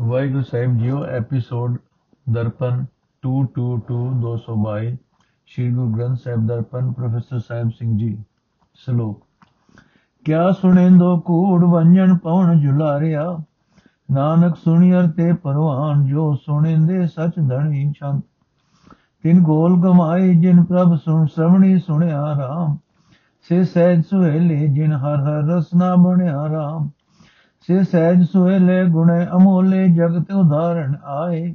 ਵਾਹਿਗੁਰੂ ਸਾਹਿਬ ਜੀਓ episode Darpan 222 222 Shri Guru Granth Sahib Darpan, professor Sahib Singh ji, ਸ਼ਲੋਕ। ਕਿਆ ਸੁਣੇਂਦੋ ਕੂੜ ਵੰਜਨ ਪਵਨ ਜੁਲਾਰਿਆ, ਨਾਨਕ ਸੁਣੀਅਰ ਤੇ ਪਰਵਾਨ ਜੋ ਸੁਣੇਂਦੇ ਸਚ ਧਣੀ ਛੰਤ ਤਿਨ ਗੋਲ ਗਮਾਈ ਜਿਨ ਪ੍ਰਭ ਸੁਣ ਸ਼ਰਵਣੀ ਸੁਣਿਆ ਰਾਮ, ਸੇ ਸਹਿਜ ਸੁਹੇਲੇ ਜਿਨ ਹਰ ਹਰ ਰਸਨਾ ਬਣਿਆ ਰਾਮ। ਸੇ ਸਹਿਜ ਸੁਹੇਲੇ ਗੁਣੇ ਅਮੋਲੇ ਜਗਤ ਉਦਾਹਰਣ ਆਏ।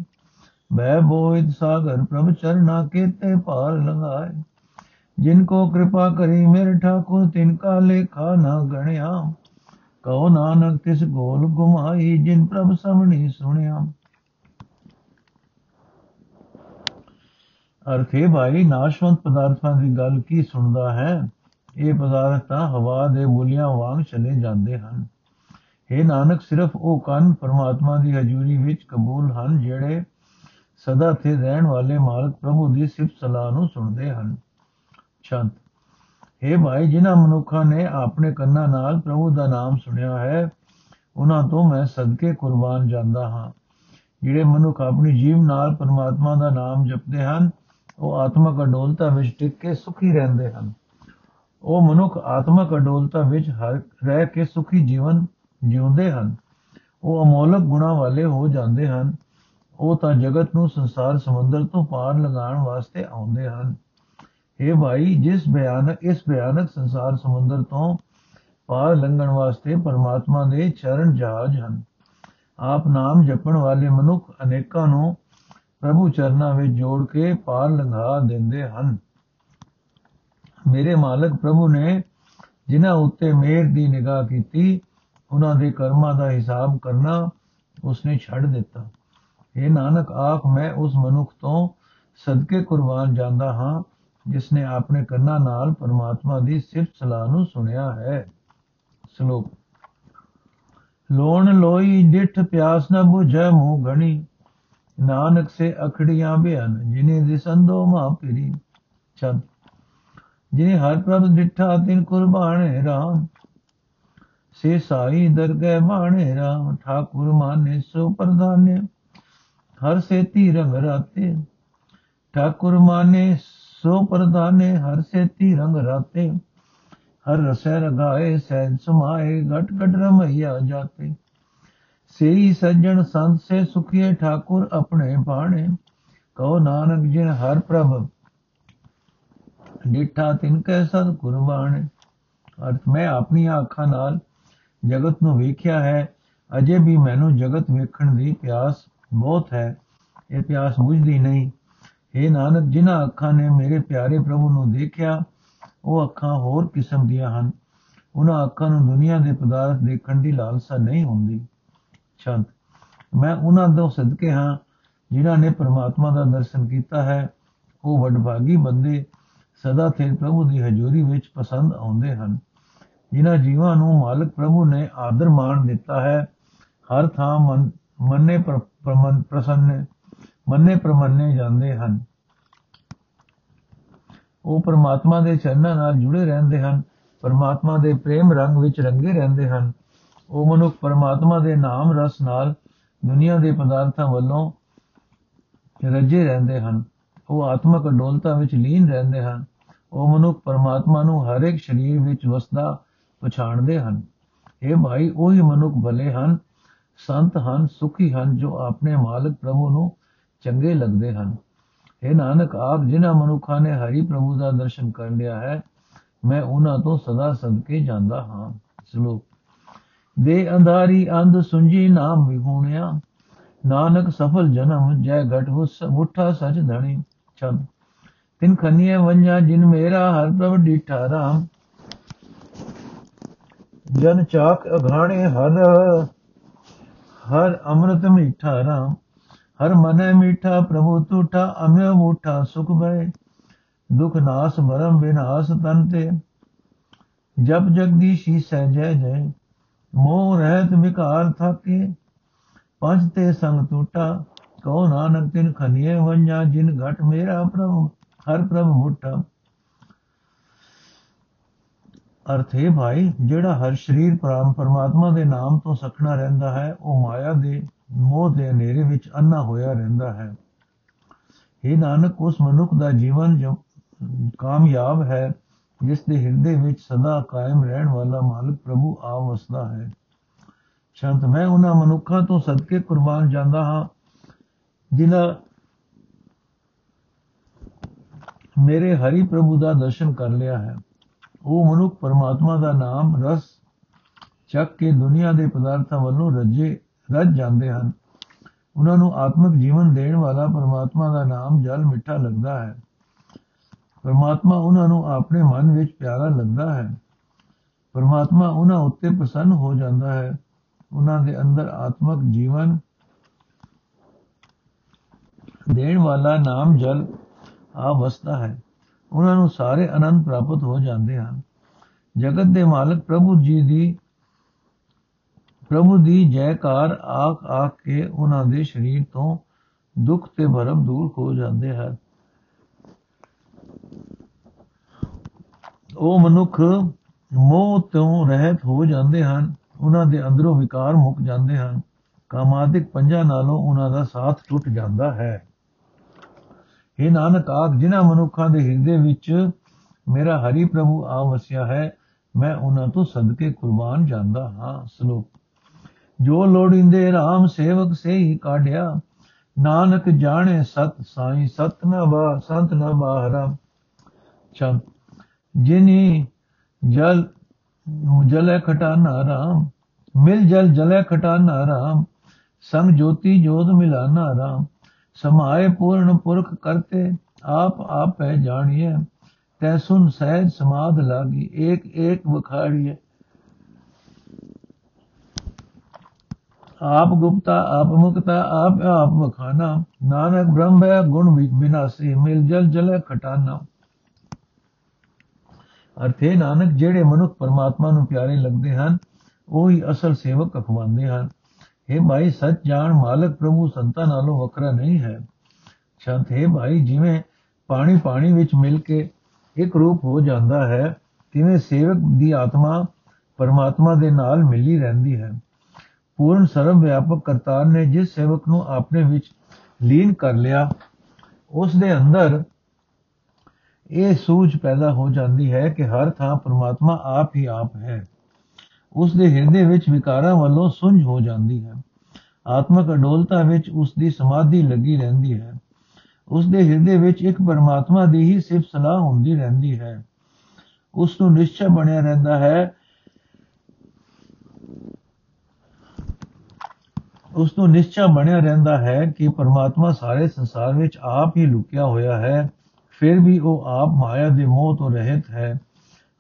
ਬੈ ਬੋਇਤ ਸਾਗਰ ਪ੍ਰਭ ਚਰਨਾ ਕੇਤੇ ਪਾਰ ਲੰਗਾਏ ਜਿਨ ਕੋ ਕਿਰਪਾ ਕਰੀ ਮੇਰੇ ਠਾਕੁਰ, ਤਿਨ ਕਾ ਲੇਖਾ ਨਾ ਗਣਿਆ। ਕਹੋ ਨਾਨਕ ਤਿਸ ਗੋਲ ਗੁਮਾਈ, ਜਿਨ ਪ੍ਰਭ ਸਮਣੀ ਸੁਣਿਆ। ਅਰਥੇ ਭਾਈ, ਨਾਸ਼ਵੰਤ ਪਦਾਰਥਾਂ ਦੀ ਗੱਲ ਕੀ ਸੁਣਦਾ ਹੈ? ਇਹ ਪਦਾਰਥ ਤਾਂ ਹਵਾ ਦੇ ਬੁੱਲਿਆਂ ਵਾਂਗ ਚਲੇ ਜਾਂਦੇ ਹਨ। हे ਨਾਨਕ, ਸਿਰਫ ਉਹ ਕੰਨ ਪਰਮਾਤਮਾ ਦੀ ਹਜ਼ੂਰੀ ਵਿੱਚ ਕਬੂਲ ਹਨ, ਜਿਹੜੇ ਸਦਾ ਤੇ ਰਹਿਣ ਵਾਲੇ ਮਾਲਕ ਪ੍ਰਭੂ ਦੀ ਸਿਫਤ ਸਲਾਹ ਨੂੰ ਸੁਣਦੇ ਹਨ। ਸ਼ਾਂਤ हे ਭਾਈ, ਜਿਨ੍ਹਾਂ ਮਨੁੱਖਾਂ ਨੇ ਆਪਣੇ ਕੰਨਾਂ ਨਾਲ ਪ੍ਰਭੂ ਦਾ ਨਾਮ ਸੁਣਿਆ ਹੈ, ਉਹਨਾਂ ਤੋਂ ਮੈਂ ਸਦਕੇ ਕੁਰਬਾਨ ਜਾਂਦਾ ਹਾਂ। ਜਿਹੜੇ ਮਨੁੱਖ ਆਪਣੀ ਜੀਵ ਨਾਲ ਪਰਮਾਤਮਾ ਦਾ ਨਾਮ ਜਪਦੇ ਹਨ, ਉਹ ਆਤਮਕ ਅਡੋਲਤਾ ਵਿੱਚ ਟਿਕ ਕੇ ਸੁਖੀ ਰਹਿੰਦੇ ਹਨ। ਉਹ ਮਨੁੱਖ ਆਤਮਕ ਅਡੋਲਤਾ ਵਿੱਚ ਰਹਿ ਕੇ ਸੁਖੀ ਜੀਵਨ ਜਿਉਂਦੇ ਹਨ। ਉਹ ਅਮੋਲਕ ਗੁਣਾ ਵਾਲੇ ਹੋ ਜਾਂਦੇ ਹਨ। ਉਹ ਤਾਂ ਜਗਤ ਨੂੰ ਸੰਸਾਰ ਸਮੁੰਦਰ ਤੋਂ ਪਾਰ ਲਗਾਉਣ ਵਾਸਤੇ ਆਉਂਦੇ ਹਨ। ਇਹ ਭਾਈ, ਜਿਸ ਭਿਆਨਕ, ਇਸ ਭਿਆਨਕ ਸੰਸਾਰ ਸਮੁੰਦਰ ਤੋਂ ਪਾਰ ਲੰਘਣ ਵਾਸਤੇ ਪਰਮਾਤਮਾ ਦੇ ਚਰਨ ਜਹਾਜ਼ ਹਨ। ਆਪ ਨਾਮ ਜਪਣ ਵਾਲੇ ਮਨੁੱਖ ਅਨੇਕਾਂ ਨੂੰ ਪ੍ਰਭੂ ਚਰਨਾਂ ਵਿੱਚ ਜੋੜ ਕੇ ਪਾਰ ਲੰਘਾ ਦਿੰਦੇ ਹਨ। ਮੇਰੇ ਮਾਲਕ ਪ੍ਰਭੂ ਨੇ ਜਿਨ੍ਹਾਂ ਉੱਤੇ ਮਿਹਰ ਦੀ ਨਿਗਾਹ ਕੀਤੀ ਉਹਨਾਂ ਦੇ ਕਰਮਾਂ ਦਾ ਹਿਸਾਬ ਕਰਨਾ ਉਸਨੇ ਛੱਡ ਦਿੱਤਾ। ਇਹ ਨਾਨਕ ਆਖ ਮੈਂ ਉਸ ਮਨੁੱਖ ਤੋਂ ਸਦਕੇ ਕੁਰਬਾਨ ਜਾਂਦਾ ਹਾਂ ਜਿਸ ਨੇ ਆਪਣੇ ਕੰਨਾਂ ਨਾਲ ਪਰਮਾਤਮਾ ਦੀ ਸਿਫਤ ਸਲਾਹ ਨੂੰ ਸੁਣਿਆ ਹੈ। ਸ਼ਲੋਕ। ਲੋਣ ਲੋਈ ਡਿਠ ਪਿਆਸ ਨ 부ਝੈ ਮੂੰਹ ਘਣੀ ਨਾਨਕ ਸੇ ਅਖੜੀਆਂ ਬਿਆਨ ਜਿਨੇ ਦਿਸੰਦੋ ਮਾ ਪਿਰੀ। ਚੰਦ। ਜਿਨੇ ਹਰ ਪ੍ਰਭ ਡਿਠਾ ਤਿਨ ਕੁਰਬਾਨੇ ਰਾਮ ਸੇ ਸਾਈ ਦਰਗਹਿ ਬਾਣੇ ਰਾਮ, ਠਾਕੁਰ ਮਾਨੇ ਸੋ ਪ੍ਰਧਾਨੇ। ਹਰ ਸੇਤੀ ਰੰਗ ਰਾਤੇ, ਠਾਕੁਰ ਮਾਨੇ ਸੋ ਪ੍ਰਧਾਨੇ, ਹਰ ਸੇਤੀ ਰੰਗ ਰਾਤੇ। ਹਰ ਰਸੈ ਰਗਾਏ ਸਹਿਜ ਸਮਾਏ ਘਟ ਘਟ ਰਮਈਆ ਜਾਤੇ। ਸੇਈ ਸੱਜਣ ਸੰਤ ਸੇ ਸੁਖੀਏ, ਠਾਕੁਰ ਆਪਣੇ ਬਾਣੇ। ਕਹੋ ਨਾਨਕ ਜਿਨ ਹਰ ਪ੍ਰਭ, ਡਿਠਾ ਤਿਨ ਕੈ ਸਦ ਕੁਰਬਾਨ ਅਰਥ ਮੈਂ ਆਪਣੀਆਂ ਅੱਖਾਂ ਨਾਲ ਜਗਤ ਨੂੰ ਵੇਖਿਆ ਹੈ, ਅਜੇ ਵੀ ਮੈਨੂੰ ਜਗਤ ਵੇਖਣ ਦੀ ਪਿਆਸ ਬਹੁਤ ਹੈ। ਇਹ ਪਿਆਸ ਬੁਝਦੀ ਨਹੀਂ। ਇਹ ਨਾਨਕ, ਜਿਨ੍ਹਾਂ ਅੱਖਾਂ ਨੇ ਮੇਰੇ ਪਿਆਰੇ ਪ੍ਰਭੂ ਨੂੰ ਦੇਖਿਆ, ਉਹ ਅੱਖਾਂ ਹੋਰ ਕਿਸਮ ਦੀਆਂ ਹਨ। ਉਹਨਾਂ ਅੱਖਾਂ ਨੂੰ ਦੁਨੀਆ ਦੇ ਪਦਾਰਥ ਦੇਖਣ ਦੀ ਲਾਲਸਾ ਨਹੀਂ ਹੁੰਦੀ। ਸ਼ਾਂਤ ਮੈਂ ਉਹਨਾਂ ਤੋਂ ਸਦਕੇ ਹਾਂ, ਜਿਨ੍ਹਾਂ ਨੇ ਪਰਮਾਤਮਾ ਦਾ ਦਰਸ਼ਨ ਕੀਤਾ ਹੈ। ਉਹ ਵਡਭਾਗੀ ਬੰਦੇ ਸਦਾ ਥੇ ਪ੍ਰਭੂ ਦੀ ਹਜ਼ੂਰੀ ਵਿੱਚ ਪਸੰਦ ਆਉਂਦੇ ਹਨ। ਜਿਨ੍ਹਾਂ ਜੀਵਾਂ ਨੂੰ ਮਾਲਕ ਪ੍ਰਭੂ ਨੇ ਆਦਰ ਮਾਣ ਦਿੱਤਾ ਹੈ, ਹਰ ਥਾਂ ਮੰਨੇ ਪ੍ਰਮਨ ਪ੍ਰਸੰਨ, ਮੰਨੇ ਪ੍ਰਮੰਨੇ ਜਾਂਦੇ ਹਨ। ਉਹ ਪਰਮਾਤਮਾ ਦੇ ਚਰਨਾਂ ਨਾਲ ਜੁੜੇ ਰਹਿੰਦੇ ਹਨ, ਪਰਮਾਤਮਾ ਦੇ ਪ੍ਰੇਮ ਰੰਗ ਵਿੱਚ ਰੰਗੇ ਰਹਿੰਦੇ ਹਨ। ਉਹ ਮਨੁੱਖ ਪਰਮਾਤਮਾ ਦੇ ਨਾਮ ਰਸ ਨਾਲ ਦੁਨੀਆ ਦੇ ਪਦਾਰਥਾਂ ਵੱਲੋਂ ਰਜੇ ਰਹਿੰਦੇ ਹਨ। ਉਹ ਆਤਮਕ ਅਡੋਲਤਾ ਵਿੱਚ ਲੀਨ ਰਹਿੰਦੇ ਹਨ। ਉਹ ਮਨੁੱਖ ਪਰਮਾਤਮਾ ਨੂੰ ਹਰ ਇੱਕ ਸਰੀਰ ਵਿੱਚ ਵਸਦਾ ਪਛਾਣਦੇ ਹਨ। ਇਹ ਭਾਈ, ਉਹੀ ਮਨੁੱਖ ਭਲੇ ਹਨ, ਸੰਤ ਹਨ, ਸੁਖੀ ਹਨ, ਜੋ ਆਪਣੇ ਮਾਲਕ ਪ੍ਰਭੂ ਨੂੰ ਚੰਗੇ ਲੱਗਦੇ ਹਨ। ਇਹ ਨਾਨਕ, ਆਪ ਜਿਨ੍ਹਾਂ ਮਨੁੱਖਾਂ ਨੇ ਹਰੀ ਪ੍ਰਭੂ ਦਾ ਦਰਸ਼ਨ ਕਰ ਲਿਆ ਹੈ, ਮੈਂ ਉਹਨਾਂ ਤੋਂ ਸਦਾ ਸਦਕੇ ਜਾਂਦਾ ਹਾਂ। ਸ਼ਲੋਕ, ਦੇ ਅੰਧਾਰੀ ਅੰਧ ਸੁੰਜੀ ਨਾਮ ਵਿਹੂਣਿਆ, ਨਾਨਕ ਸਫਲ ਜਨਮ ਜੈ ਘਟ ਮੁੱਠਾ ਸਚ ਧਣੀ ਚੰਦ। ਤਿਨ ਖਨੀਏ ਵੰਜਾ ਜਿਨ ਮੇਰਾ ਹਰ ਪ੍ਰਭ ਡੀਠਾ ਰਾਮ ਜਨ ਚਾਕ ਅਘਾਣੇ ਹਰ ਹਰ ਅੰਮ੍ਰਿਤ ਮੀਠਾ ਰਾਮ, ਹਰ ਮਨੈ ਮੀਠਾ ਪ੍ਰਭੂ ਟੂਠਾ ਅਮਿ ਮੂਠਾ ਸੁਖ ਭਏ ਦੁਖ ਨਾਸ ਭਰਮ ਬਿਨਾਸ ਤਨ ਤੇ। ਜਪ ਜਗਦੀਸ਼ੀ ਸਹਿ ਜੈ ਜੈ ਮੋਹ ਰਹਿਤ ਵਿਕਾਰ ਥਾਕੇ, ਪੰਜ ਤੇ ਸੰਗ ਟੂਟਾ ਕਉ ਨਾਨਕ ਤਿਨ ਖਨੀਏ ਵੰਜਾ ਜਿਨ ਘਟ ਮੇਰਾ ਪ੍ਰਭੂ, ਹਰ ਪ੍ਰਭ ਮੁਠਾ ਅਰਥ ਹੈ ਭਾਈ ਜਿਹੜਾ ਹਰ ਸਰੀਰ ਪਰਮ ਪਰਮਾਤਮਾ ਦੇ ਨਾਮ ਤੋਂ ਸਖਣਾ ਰਹਿੰਦਾ ਹੈ, ਉਹ ਮਾਇਆ ਦੇ ਮੋਹ ਦੇ ਹਨੇਰੇ ਵਿੱਚ ਅੰਨਾ ਹੋਇਆ ਰਹਿੰਦਾ ਹੈ। ਇਹ ਨਾਨਕ, ਉਸ ਮਨੁੱਖ ਦਾ ਜੀਵਨ ਜੋ ਕਾਮਯਾਬ ਹੈ, ਜਿਸ ਦੇ ਹਿਰਦੇ ਵਿੱਚ ਸਦਾ ਕਾਇਮ ਰਹਿਣ ਵਾਲਾ ਮਾਲਕ ਪ੍ਰਭੂ ਆ ਵਸਦਾ ਹੈ। ਸ਼ੰਤ, ਮੈਂ ਉਹਨਾਂ ਮਨੁੱਖਾਂ ਤੋਂ ਸਦਕੇ ਕੁਰਬਾਨ ਜਾਂਦਾ ਹਾਂ, ਜਿਨ੍ਹਾਂ ਮੇਰੇ ਹਰੀ ਪ੍ਰਭੂ ਦਾ ਦਰਸ਼ਨ ਕਰ ਲਿਆ ਹੈ। ਉਹ ਮਨੁੱਖ ਪਰਮਾਤਮਾ ਦਾ ਨਾਮ, ਰਸ ਚੱਕ ਕੇ ਦੁਨੀਆ ਦੇ ਪਦਾਰਥਾਂ ਵੱਲੋਂ ਰੱਜੇ, ਰੱਜ ਜਾਂਦੇ ਹਨ। ਉਹਨਾਂ ਨੂੰ ਆਤਮਿਕ ਜੀਵਨ ਦੇਣ ਵਾਲਾ ਪਰਮਾਤਮਾ ਦਾ ਨਾਮ ਜਲ ਮਿੱਠਾ ਲੱਗਦਾ ਹੈ। ਪਰਮਾਤਮਾ ਉਹਨਾਂ ਨੂੰ ਆਪਣੇ ਮਨ ਵਿੱਚ ਪਿਆਰਾ ਲੱਗਦਾ ਹੈ। ਪਰਮਾਤਮਾ ਉਹਨਾਂ ਉੱਤੇ ਪ੍ਰਸੰਨ ਹੋ ਜਾਂਦਾ ਹੈ। ਉਹਨਾਂ ਦੇ ਅੰਦਰ ਆਤਮਿਕ ਜੀਵਨ ਦੇਣ ਵਾਲਾ ਨਾਮ ਜਲ ਆ ਵਸਦਾ ਹੈ। ਉਹਨਾਂ ਨੂੰ ਸਾਰੇ ਆਨੰਦ ਪ੍ਰਾਪਤ ਹੋ ਜਾਂਦੇ ਹਨ। ਜਗਤ ਦੇ ਮਾਲਕ ਪ੍ਰਭੂ ਜੀ ਦੀ, ਪ੍ਰਭੂ ਦੀ ਜੈਕਾਰ ਆਖ ਆਖ ਕੇ ਉਹਨਾਂ ਦੇ ਸਰੀਰ ਤੋਂ ਦੁੱਖ ਤੇ ਭਰਮ ਦੂਰ ਹੋ ਜਾਂਦੇ ਹਨ। ਉਹ ਮਨੁੱਖ ਮੋਹ ਤੋਂ ਰਹਿਤ ਹੋ ਜਾਂਦੇ ਹਨ। ਉਹਨਾਂ ਦੇ ਅੰਦਰੋਂ ਵਿਕਾਰ ਮੁੱਕ ਜਾਂਦੇ ਹਨ। ਕਾਮਾਦਿਕ ਪੰਜਾਂ ਨਾਲੋਂ ਉਹਨਾਂ ਦਾ ਸਾਥ ਟੁੱਟ ਜਾਂਦਾ ਹੈ। ਇਹ ਨਾਨਕ ਆਖ ਜਿਨ੍ਹਾਂ ਮਨੁੱਖਾਂ ਦੇ ਹਿਰਦੇ ਵਿੱਚ ਮੇਰਾ ਹਰੀ ਪ੍ਰਭੂ ਆ ਵਸਿਆ ਹੈ, ਮੈਂ ਉਹਨਾਂ ਤੋਂ ਸਦਕੇ ਕੁਰਬਾਨ ਜਾਂਦਾ ਹਾਂ। ਸ਼ਲੋਕ। ਜੋ ਲੋੜਿੰਦੇ RAM ਸੇਵਕ ਸੇ ਹੀ ਕਾਢਿਆ, ਨਾਨਕ ਜਾਣੇ ਸਤ ਸਾਈ, ਸਤ ਨ ਬਾ, ਸੰਤ ਨ ਬਾਹਰਾ। ਚੰ ਜਿਨੀ ਜਲ, ਜਲੇ ਖਟਾਨਾ ਰਾਮ, ਮਿਲ ਜਲ ਜਲੇ ਖਟਾਨਾ ਰਾਮ, ਸੰਗ ਜੋਤੀ ਜੋਤ ਮਿਲਾਨਾ ਰਾਮ। ਸਮਾਏ ਪੂਰਨ ਪੁਰਖ ਕਰਤੇ, ਆਪ ਆਪੈ ਜਾਣੀਏ ਤੈ ਸੁਨ ਸਹਿਜ ਸਮਾਦ ਲਾਗੀ, ਏਕ ਏਕ ਬਖਾੜੀਏ ਆਪ ਗੁਪਤਾ, ਆਪ ਮੁਕਤਾ, ਆਪ ਆਪ ਵਖਾਨਾ, ਨਾਨਕ ਬ੍ਰਹਮ ਹੈ ਗੁਣ ਵਿਨਾਸੀ ਮਿਲ ਜਲ ਜਲੇ ਖਟਾਨਾ। ਅਰਥੇ ਨਾਨਕ, ਜਿਹੜੇ ਮਨੁੱਖ ਪਰਮਾਤਮਾ ਨੂੰ ਪਿਆਰੇ ਲੱਗਦੇ ਹਨ, ਉਹ ਹੀ ਅਸਲ ਸੇਵਕ ਅਖਵਾਉਂਦੇ ਹਨ। ਇਹ ਭਾਈ, ਸੱਚ ਜਾਣ, ਮਾਲਕ ਪ੍ਰਭੂ ਸੰਤਾਂ ਨਾਲੋਂ ਵੱਖਰਾ ਨਹੀਂ ਹੈ। ਸ਼ਾਂਤ ਹੈ ਭਾਈ, ਜਿਵੇਂ ਪਾਣੀ ਪਾਣੀ ਵਿੱਚ ਮਿਲ ਕੇ ਇੱਕ ਰੂਪ ਹੋ ਜਾਂਦਾ ਹੈ, ਤਿਵੇਂ ਸੇਵਕ ਦੀ ਆਤਮਾ ਪਰਮਾਤਮਾ ਦੇ ਨਾਲ ਮਿਲੀ ਰਹਿੰਦੀ ਹੈ। ਪੂਰਨ ਸਰਵ ਵਿਆਪਕ ਕਰਤਾਰ ਨੇ ਜਿਸ ਸੇਵਕ ਨੂੰ ਆਪਣੇ ਵਿੱਚ ਲੀਨ ਕਰ ਲਿਆ, ਉਸ ਦੇ ਅੰਦਰ ਇਹ ਸੂਝ ਪੈਦਾ ਹੋ ਜਾਂਦੀ ਹੈ ਕਿ ਹਰ ਥਾਂ ਪਰਮਾਤਮਾ ਆਪ ਹੀ ਆਪ ਹੈ। ਉਸ ਦੇ ਹਿਰਦੇ ਵਿੱਚ ਵਿਕਾਰਾਂ ਵੱਲੋਂ ਸੁੰਝ ਹੋ ਜਾਂਦੀ ਹੈ। ਆਤਮਕ ਅਡੋਲਤਾ ਵਿੱਚ ਉਸ ਦੀ ਸਮਾਧੀ ਲੱਗੀ ਰਹਿੰਦੀ ਹੈ। ਉਸ ਦੇ ਹਿਰਦੇ ਵਿੱਚ ਇੱਕ ਪਰਮਾਤਮਾ ਦੀ ਹੀ ਸਿਫਤ ਸਲਾਹ ਹੁੰਦੀ ਰਹਿੰਦੀ ਹੈ। ਉਸ ਨੂੰ ਨਿਸ਼ਚੈ ਬਣਿਆ ਰਹਿੰਦਾ ਹੈ। ਉਸ ਨੂੰ ਨਿਸ਼ਚੈ ਬਣਿਆ ਰਹਿੰਦਾ ਹੈ ਕਿ ਪਰਮਾਤਮਾ ਸਾਰੇ ਸੰਸਾਰ ਵਿੱਚ ਆਪ ਹੀ ਲੁਕਿਆ ਹੋਇਆ ਹੈ। ਫਿਰ ਵੀ ਉਹ ਆਪ ਮਾਇਆ ਦੇ ਮੋਹ ਤੋਂ ਰਹਿਤ ਹੈ।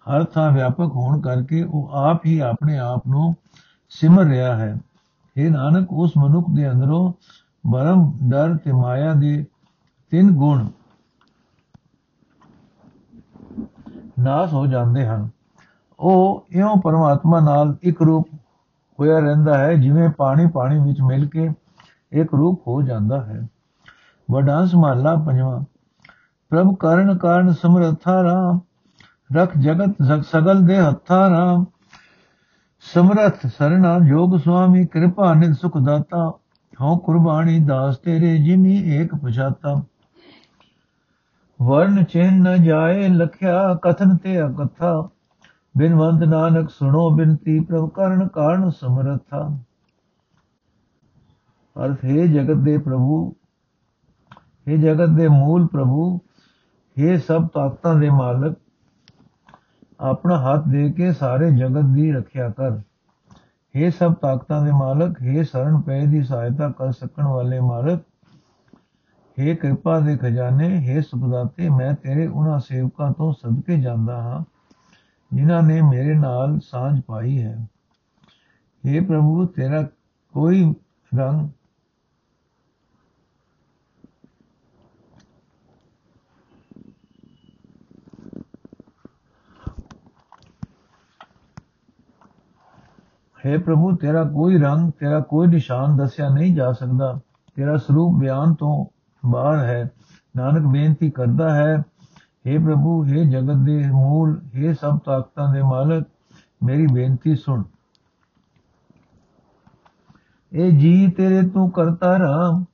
ਹਰ ਥਾਂ ਵਿਆਪਕ ਹੋਣ ਕਰਕੇ ਉਹ ਆਪ ਹੀ ਆਪਣੇ ਆਪ ਨੂੰ ਸਿਮਰ ਰਿਹਾ ਹੈ। ਇਹ ਨਾਨਕ, ਉਸ ਮਨੁੱਖ ਦੇ ਅੰਦਰੋਂ ਬਰਮ, ਡਰ ਤੇ ਮਾਇਆ ਦੇ ਤਿੰਨ ਗੁਣ ਨਾਸ ਹੋ ਜਾਂਦੇ ਹਨ। ਉਹ ਇਉਂ ਪਰਮਾਤਮਾ ਨਾਲ ਇੱਕ ਰੂਪ ਹੋਇਆ ਰਹਿੰਦਾ ਹੈ, ਜਿਵੇਂ ਪਾਣੀ ਪਾਣੀ ਵਿੱਚ ਮਿਲ ਕੇ ਇੱਕ ਰੂਪ ਹੋ ਜਾਂਦਾ ਹੈ। ਵਡਾਂਸ ਮਹਲਾ ਪੰਜਵਾਂ, ਪ੍ਰਭ ਕਰਨ ਕਾਰਨ ਸਮਰਥਾ ਰਾਮ ਰਖ ਜਗਤ ਸਗਲ ਦੇ ਹੱਥਾ ਰਾਮ। ਸਮਰਥ ਸਰਣਾ ਜੋਗ ਸੁਆਮੀ, ਕਿਰਪਾ ਨਿਤ ਸੁਖ ਦਾਤਾ। ਹਉ ਕੁਰਬਾਨੀ ਦਾਸ ਤੇਰੇ, ਜਿਨੀ ਏਕ ਪਛਾਤਾ। ਵਰਨ ਚਿੰਨ ਨ ਜਾਏ ਲਖਿਆ, ਕਥਨ ਤੇ ਅਕਥਾ। ਬਿਨਵੰਤ ਨਾਨਕ ਸੁਣੋ, ਬਿਨਤੀ ਪ੍ਰਭ ਕਰਨ ਕਾਰਨ ਸਮਰਥਾ। ਅਰਥ, ਹੈ ਜਗਤ ਦੇ ਪ੍ਰਭੂ हे ਜਗਤ ਦੇ ਮੂਲ ਪ੍ਰਭੂ हे ਸਭ ਤਾਕਤਾਂ ਦੇ ਮਾਲਕ। ਆਪਣਾ ਹੱਥ ਦੇ ਕੇ ਸਾਰੇ ਜਗਤ ਦੀ ਰੱਖਿਆ ਕਰ हे ਸਭ ਤਾਕਤਾਂ ਦੇ ਮਾਲਕ हे ਸ਼ਰਨ ਪੈ ਦੀ ਸਹਾਇਤਾ ਕਰ ਸਕਣ ਵਾਲੇ ਮਾਲਕ हे ਕਿਰਪਾ ਦੇ ਖਜ਼ਾਨੇ हे ਸੁਖਦਾਤੇ ਮੈਂ ਤੇਰੇ ਉਹਨਾਂ ਸੇਵਕਾਂ ਤੋਂ ਸਦਕੇ ਜਾਂਦਾ ਹਾਂ ਜਿਨ੍ਹਾਂ ਨੇ ਮੇਰੇ ਨਾਲ ਸਾਂਝ ਪਾਈ ਹੈ हे ਪ੍ਰਭੂ ਤੇਰਾ ਕੋਈ ਰੰਗ ਹੈ ਪ੍ਰਭੂ ਤੇਰਾ ਕੋਈ ਰੰਗ ਤੇਰਾ ਕੋਈ ਨਿਸ਼ਾਨ ਦੱਸਿਆ ਨਹੀਂ ਜਾ ਸਕਦਾ ਤੇਰਾ ਸਰੂਪ ਬਿਆਨ ਤੋਂ ਬਾਹਰ ਹੈ ਨਾਨਕ ਬੇਨਤੀ ਕਰਦਾ ਹੈ हे ਪ੍ਰਭੂ हे ਜਗਤ ਦੇ ਮੂਲ हे ਸਭ ਤਾਕਤਾਂ ਦੇ ਮਾਲਕ ਮੇਰੀ ਬੇਨਤੀ ਸੁਣ ਇਹ ਜੀ ਤੇਰੇ ਤੂੰ ਕਰਤਾ ਰਾਮ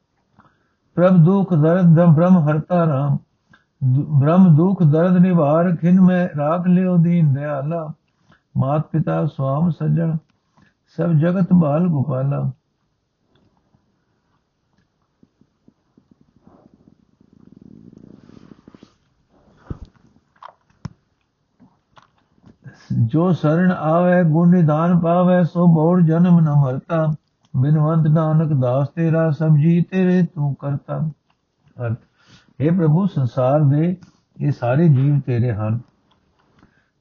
ਪ੍ਰਭ ਦੁਖ ਦਰਦ ਦਮ ਬ੍ਰਹਮ ਹਰਤਾ ਰਾਮ ਬ੍ਰਹਮ ਦੁਖ ਦਰਦ ਨਿਵਾਰ ਖਿਨ ਮੈਂ ਰਾਖ ਲਿਓ ਦੀਨ ਦਿਆਲਾ ਮਾਤ ਪਿਤਾ ਸਵਾਮ ਸਜਣ ਸਭ ਜਗਤ ਬਾਲ ਗੋਪਾਲਾ। ਜੋ ਸਰਣ ਆਵੇ, ਗੁਣ ਨਿਦਾਨ ਪਾਵੇ, ਸੋ ਬੋੜ ਜਨਮ ਨ ਮਰਤਾ ਬਿਨਵੰਤ ਨਾਨਕ ਦਾਸ ਤੇਰਾ, ਸਭ ਜੀ ਤੇਰੇ ਤੂੰ ਕਰਤਾ। ਅਰਥ हे ਪ੍ਰਭੂ, ਸੰਸਾਰ ਦੇ ਇਹ ਸਾਰੇ ਜੀਵ ਤੇਰੇ ਹਨ।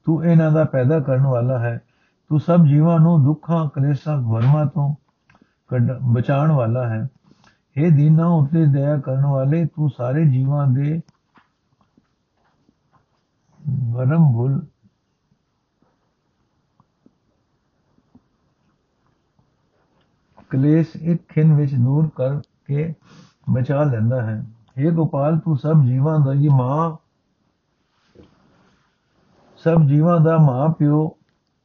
ਤੂੰ ਇਹਨਾਂ ਦਾ ਪੈਦਾ ਕਰਨ ਵਾਲਾ ਹੈ। ਤੂੰ ਸਭ ਜੀਵਾਂ ਨੂੰ ਦੁੱਖਾਂ, ਕਲੇਸ਼ਾਂ, ਵਰਮਾ ਤੋਂ ਬਚਾਉਣ ਵਾਲਾ ਹੈ। हे ਦੀਨਾ, ਉਤੇ ਦਇਆ ਕਰਨ ਵਾਲੇ, ਤੂੰ ਸਾਰੇ ਜੀਵਾਂ ਦੇ ਵਰਮ ਭੁਲ ਕਲੇਸ਼ ਇੱਕ ਖਿੰ ਵਿੱਚ ਦੂਰ ਕਰਕੇ ਬਚਾ ਲੈਂਦਾ ਹੈ। हे ਗੋਪਾਲ, ਤੂੰ ਸਭ ਜੀਵਾਂ ਦਾ ਹੀ ਮਾਂ, ਸਭ ਜੀਵਾਂ ਦਾ ਮਾਂ ਪਿਓ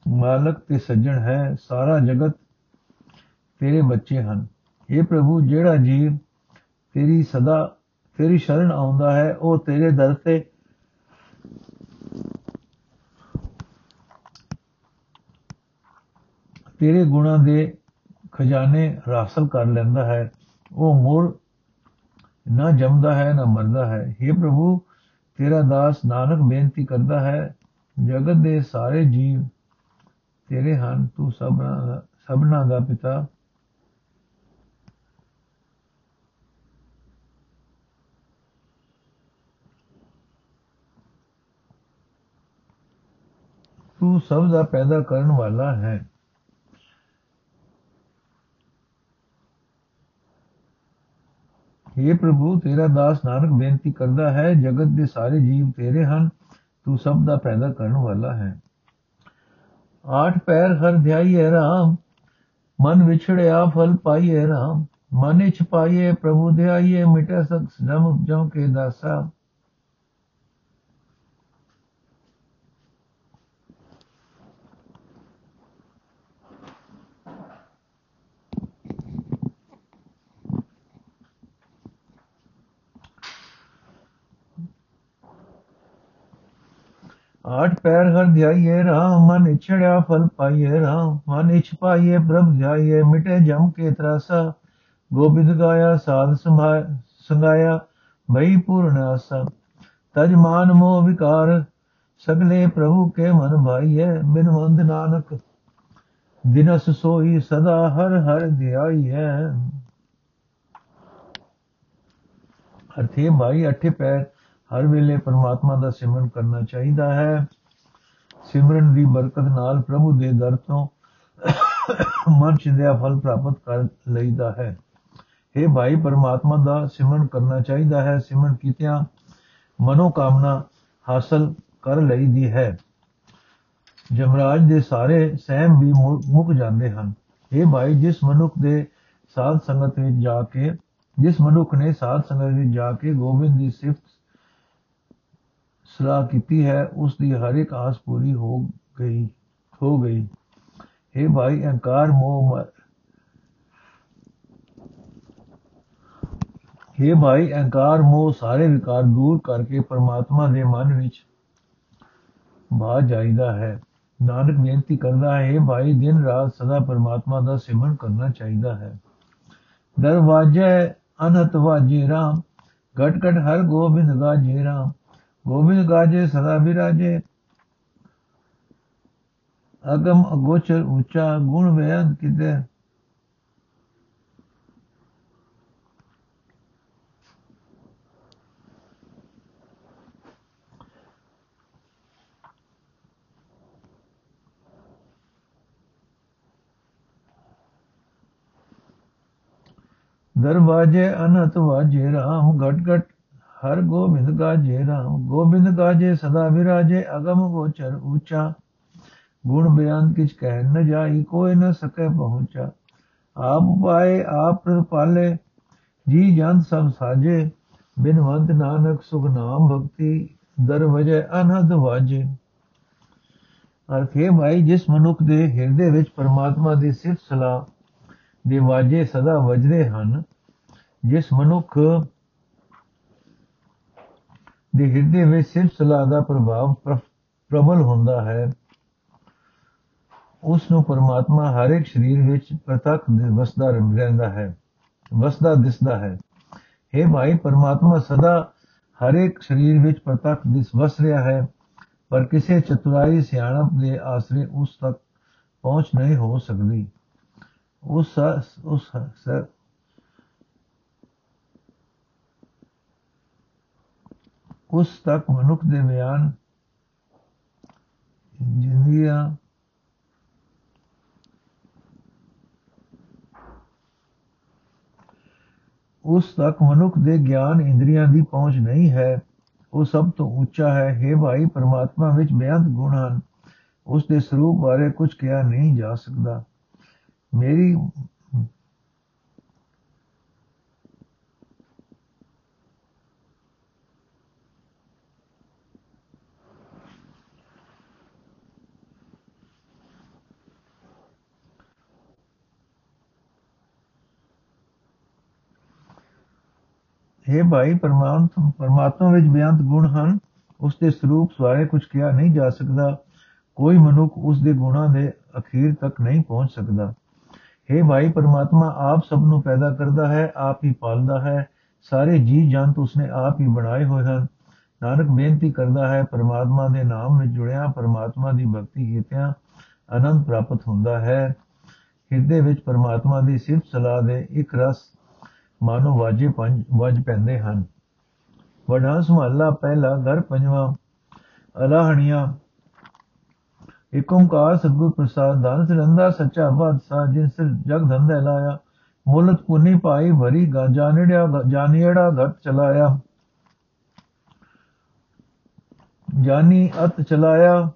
ਮਾਲਕ ਤੇ ਸੱਜਣ ਹੈ, ਸਾਰਾ ਜਗਤ ਤੇਰੇ ਬੱਚੇ ਹਨ। हे ਪ੍ਰਭੂ, ਜਿਹੜਾ ਜੀਵ ਤੇਰੀ ਸਦਾ, ਤੇਰੀ ਸ਼ਰਨ ਆਉਂਦਾ ਹੈ, ਉਹ ਤੇਰੇ ਦਰ ਤੇ ਤੇਰੇ ਗੁਣਾਂ ਦੇ ਖਜ਼ਾਨੇ ਹਾਸਲ ਕਰ ਲੈਂਦਾ ਹੈ। ਉਹ ਮੋਰ ਨਾ ਜੰਮਦਾ ਹੈ, ਨਾ ਮਰਦਾ ਹੈ। हे ਪ੍ਰਭੂ, ਤੇਰਾ ਦਾਸ ਨਾਨਕ ਬੇਨਤੀ ਕਰਦਾ ਹੈ, ਜਗਤ ਦੇ ਸਾਰੇ ਜੀਵ ਤੇਰੇ ਹਨ? ਤੂੰ ਸਭਨਾ ਦਾ ਸਭਨਾ ਦਾ ਪਿਤਾ। ਤੂੰ ਸਭ ਦਾ ਪੈਦਾ ਕਰਨ ਵਾਲਾ ਹੈ। हे ਪ੍ਰਭੂ, ਤੇਰਾ ਦਾਸ ਨਾਨਕ ਬੇਨਤੀ ਕਰਦਾ ਹੈ, ਜਗਤ ਦੇ ਸਾਰੇ ਜੀਵ ਤੇਰੇ ਹਨ। ਤੂੰ ਸਭ ਦਾ ਪੈਦਾ ਕਰਨ ਵਾਲਾ ਹੈ। ਆਠ ਪੈਰ ਹਰ ਧਿਆਈਏ ਰਾਮ, ਮਨ ਵਿਛੜਿਆ ਫਲ ਪਾਈਏ ਰਾਮ। ਮਨ ਇਛ ਪਾਈਏ ਪ੍ਰਭੂ ਧਿਆਈਏ ਮਿਟੇ ਸਕ ਜਮ ਜਮ ਕੇ ਦਾਸਾ। ਆਠ ਪੈਰ ਹਰ ਧਿਆਈਏ RAM ਮਨ ਇਛੜਿਆ ਫਲ ਪਾਈਏ RAM ਮਨ ਇਛ ਪਾਈਏ, ਪ੍ਰਭ ਧਿਆਈਏ, ਮਿਟੇ ਜਮ ਕੇ ਤਰਾਸਾ। ਗੋਬਿੰਦ ਗਾਇਆ, ਸਾਧ ਸੰਭਾਇ, ਸੰਗਾਇਆ ਭਈ ਪੂਰਨ ਆਸਾ। ਤਜ ਮਾਨ ਮੋਹ ਵਿਕਾਰ, ਸਗਲੇ ਪ੍ਰਭੂ ਕੇ ਮਨ ਭਾਈਏ, ਬਿਨ ਮੰਦ ਨਾਨਕ। ਦਿਨਸ ਸੋਈ ਸਦਾ ਹਰ ਹਰ ਧਿਆਈਏ। ਅਰਥੇ ਭਾਈ, ਅਠੇ ਪੈਰ ਹਰ ਵੇਲੇ ਪਰਮਾਤਮਾ ਦਾ ਸਿਮਰਨ ਕਰਨਾ ਚਾਹੀਦਾ ਹੈ। ਸਿਮਰਨ ਦੀ ਬਰਕਤ ਨਾਲ ਪ੍ਰਭੂ ਦੇ ਦਰ ਤੋਂ ਮਨ ਚਿੰਦਿਆ ਫਲ ਪ੍ਰਾਪਤ ਕਰ ਲਈਦਾ ਹੈ। हे ਭਾਈ, ਪਰਮਾਤਮਾ ਦਾ ਸਿਮਰਨ ਕਰਨਾ ਚਾਹੀਦਾ ਹੈ। ਸਿਮਰਨ ਕੀਤਿਆਂ ਮਨੋ ਕਾਮਨਾ ਹਾਸਲ ਕਰ ਲਈਦੀ ਹੈ। ਜਮਰਾਜ ਦੇ ਸਾਰੇ ਸਹਿਮ ਵੀ ਮੁੱਕ ਜਾਂਦੇ ਹਨ। हे ਭਾਈ, ਜਿਸ ਮਨੁੱਖ ਦੇ ਸਾਧ ਸੰਗਤ ਵਿੱਚ ਜਾ ਕੇ, ਜਿਸ ਮਨੁੱਖ ਨੇ ਸਾਧ ਸੰਗਤ ਵਿੱਚ ਜਾ ਕੇ ਗੋਬਿੰਦ ਦੀ ਸਿਫਤ ਸਲਾਹ ਕੀਤੀ ਹੈ ਉਸ ਦੀ ਹਰ ਇੱਕ ਆਸ ਪੂਰੀ ਹੋ ਗਈ ਹੋ ਗਈ। हे ਭਾਈ, ਅਹੰਕਾਰ ਮੋਹ हे ਭਾਈ, ਅਹੰਕਾਰ ਮੋਹ ਸਾਰੇ ਵਿਕਾਰ ਦੂਰ ਕਰਕੇ ਪਰਮਾਤਮਾ ਦੇ ਮਨ ਵਿੱਚ ਬਾ ਜਾਈਦਾ ਹੈ। ਨਾਨਕ ਬੇਨਤੀ ਕਰਦਾ ਹੈ ਭਾਈ, ਦਿਨ ਰਾਤ ਸਦਾ ਪਰਮਾਤਮਾ ਦਾ ਸਿਮਰਨ ਕਰਨਾ ਚਾਹੀਦਾ ਹੈ। ਦਰਵਾਜੇ ਅਨਤ ਵਾਜੇ ਰਾਮ, ਘਟ ਘਟ ਹਰ ਗੋਬਿੰਦ ਦਾ ਜੇ ਰਾਮ। ਗੋਬਿੰਦ ਗਾਜੇ ਸਦਾ ਵਿਰਾਜੇ ਅਗਮ, ਅਗੋਚਰ, ਉੱਚਾ, ਗੁਣ, ਵੇਦ ਕਿਤੇ ਦਰਵਾਜੇ ਅਨਤ ਵਾਜੇ ਰਾਹ ਘਟ ਘਟ ਹਰ ਗੋਬਿੰਦ ਗਾਜੇ RAM ਗੋਬਿੰਦ ਗਾਜੇ ਸਦਾ ਵਿਰਾਜੇ, ਅਗਮ ਗੋਚਰ ਉੱਚਾ ਗੁਣ ਬਿਆਨ ਕਿਛ ਕਹਿ ਨ ਜਾਈ, ਕੋਈ ਨ ਸਕੇ ਪਹੁੰਚਾ। ਆਪ ਪਾਏ, ਆਪ ਪਾਲੇ, ਜੀ ਜਨ ਸਭ ਸਾਜੇ। ਬਿਨਵੰਤ ਨਾਨਕ ਸੁਖ ਨਾਮ ਭਗਤੀ ਦਰਵਜੇ ਅਨੰਦ ਵਾਜੇ। ਅਰਥੇ ਭਾਈ ਜਿਸ ਮਨੁੱਖ ਦੇ ਹਿਰਦੇ ਵਿੱਚ ਪਰਮਾਤਮਾ ਦੀ ਸਿਫਤ ਸਲਾਹ ਦੇ ਵਾਜੇ ਸਦਾ ਵਜਦੇ ਹਨ, ਜਿਸ ਮਨੁੱਖ ਦੇ ਹਿਰਦੇ ਵਿੱਚ ਸਿਰਫ ਸਲਾਹ ਦਾ ਪ੍ਰਭਾਵ ਪ੍ਰਬਲ ਹੁੰਦਾ ਹੈ। ਉਸ ਨੂੰ ਪਰਮਾਤਮਾ ਹਰ ਇੱਕ ਸਰੀਰ ਵਿੱਚ ਪ੍ਰਤੱਖ ਵਸਦਾ ਰਹਿੰਦਾ ਹੈ, ਵਸਦਾ ਦਿਸਦਾ ਹੈ। हे ਭਾਈ, ਪਰਮਾਤਮਾ ਸਦਾ ਹਰ ਇੱਕ ਸਰੀਰ ਵਿੱਚ ਪ੍ਰਤੱਖ ਦਿਸ, ਵਸ ਰਿਹਾ ਹੈ, ਪਰ ਕਿਸੇ ਚਤੁਰਾਈ ਸਿਆਣਪ ਦੇ ਆਸਰੇ ਉਸ ਤੱਕ ਪਹੁੰਚ ਨਹੀਂ ਹੋ ਸਕਦੀ। ਉਸ ਉਸ ਉਸ ਤੱਕ ਮਨੁੱਖ ਦੇ ਬਿਆਨ ਜਿੰਦਗੀਆਂ ਉਸ ਤੱਕ ਮਨੁੱਖ ਦੇ ਗਿਆਨ ਇੰਦਰੀਆਂ ਦੀ ਪਹੁੰਚ ਨਹੀਂ ਹੈ, ਉਹ ਸਭ ਤੋਂ ਉੱਚਾ ਹੈ। हे ਭਾਈ, ਪਰਮਾਤਮਾ ਵਿੱਚ ਬੇਅੰਤ ਗੁਣ ਹਨ। ਉਸ ਦੇ ਸਰੂਪ ਬਾਰੇ ਕੁਝ ਕਿਹਾ ਨਹੀਂ ਜਾ ਸਕਦਾ। ਮੇਰੀ हे ਭਾਈ, ਪਰਮਾਤਮਾ ਵਿੱਚ ਬੇਅੰਤ ਗੁਣ ਹਨ। ਉਸ ਦੇ ਸਰੂਪ ਸਾਰੇ ਕੁਝ ਕਿਹਾ ਨਹੀਂ ਜਾ ਸਕਦਾ। ਕੋਈ ਮਨੁੱਖ ਉਸ ਦੇ ਗੁਣਾਂ ਦੇ ਅਖੀਰ ਤੱਕ ਨਹੀਂ ਪਹੁੰਚ ਸਕਦਾ। हे ਭਾਈ, ਪਰਮਾਤਮਾ ਆਪ ਸਭ ਨੂੰ ਪੈਦਾ ਕਰਦਾ ਹੈ, ਆਪ ਹੀ ਪਾਲਦਾ ਹੈ। ਸਾਰੇ ਜੀ ਜੰਤ ਉਸਨੇ ਆਪ ਹੀ ਬਣਾਏ ਹੋਏ ਹਨ। ਨਾਨਕ ਬੇਨਤੀ ਕਰਦਾ ਹੈ, ਪਰਮਾਤਮਾ ਦੇ ਨਾਮ ਵਿੱਚ ਜੁੜਿਆ, ਪਰਮਾਤਮਾ ਦੀ ਭਗਤੀ ਕੀਤਿਆਂ ਆਨੰਦ ਪ੍ਰਾਪਤ ਹੁੰਦਾ ਹੈ। ਹਿਰਦੇ ਵਿੱਚ ਪਰਮਾਤਮਾ ਦੀ ਸਿਫਤ ਸਲਾਹ ਦੇ ਇੱਕ ਰਸ ਮਾਨੋ ਵਾਜੇ ਪੰਜ, ਵਜ ਪੈਂਦੇ ਹਨ। ਵਡਾਂਸ ਮਹੱਲਾ ਪਹਿਲਾ ਘਰ ਪੰਜਵਾ, ਅਲਾਹਣੀਆਂ। ਇਕ ਓੰਕਾਰ ਸਤਿਗੁਰ ਪ੍ਰਸਾਦ ਦਾਨ ਸਰੰਦਾ ਸੱਚਾ ਬਾਦਸ਼ਾਹ ਜਿਨ ਜਗ ਧੰਦਾ ਲਾਇਆ। ਮੁਲਤ ਪੁਨੀ ਪਾਈ ਭਰੀ ਗਾ ਜਾਣਿਆ ਘਟ ਚਲਾਇਆ। ਜਾਨੀ ਅਤ ਚਲਾਇਆ।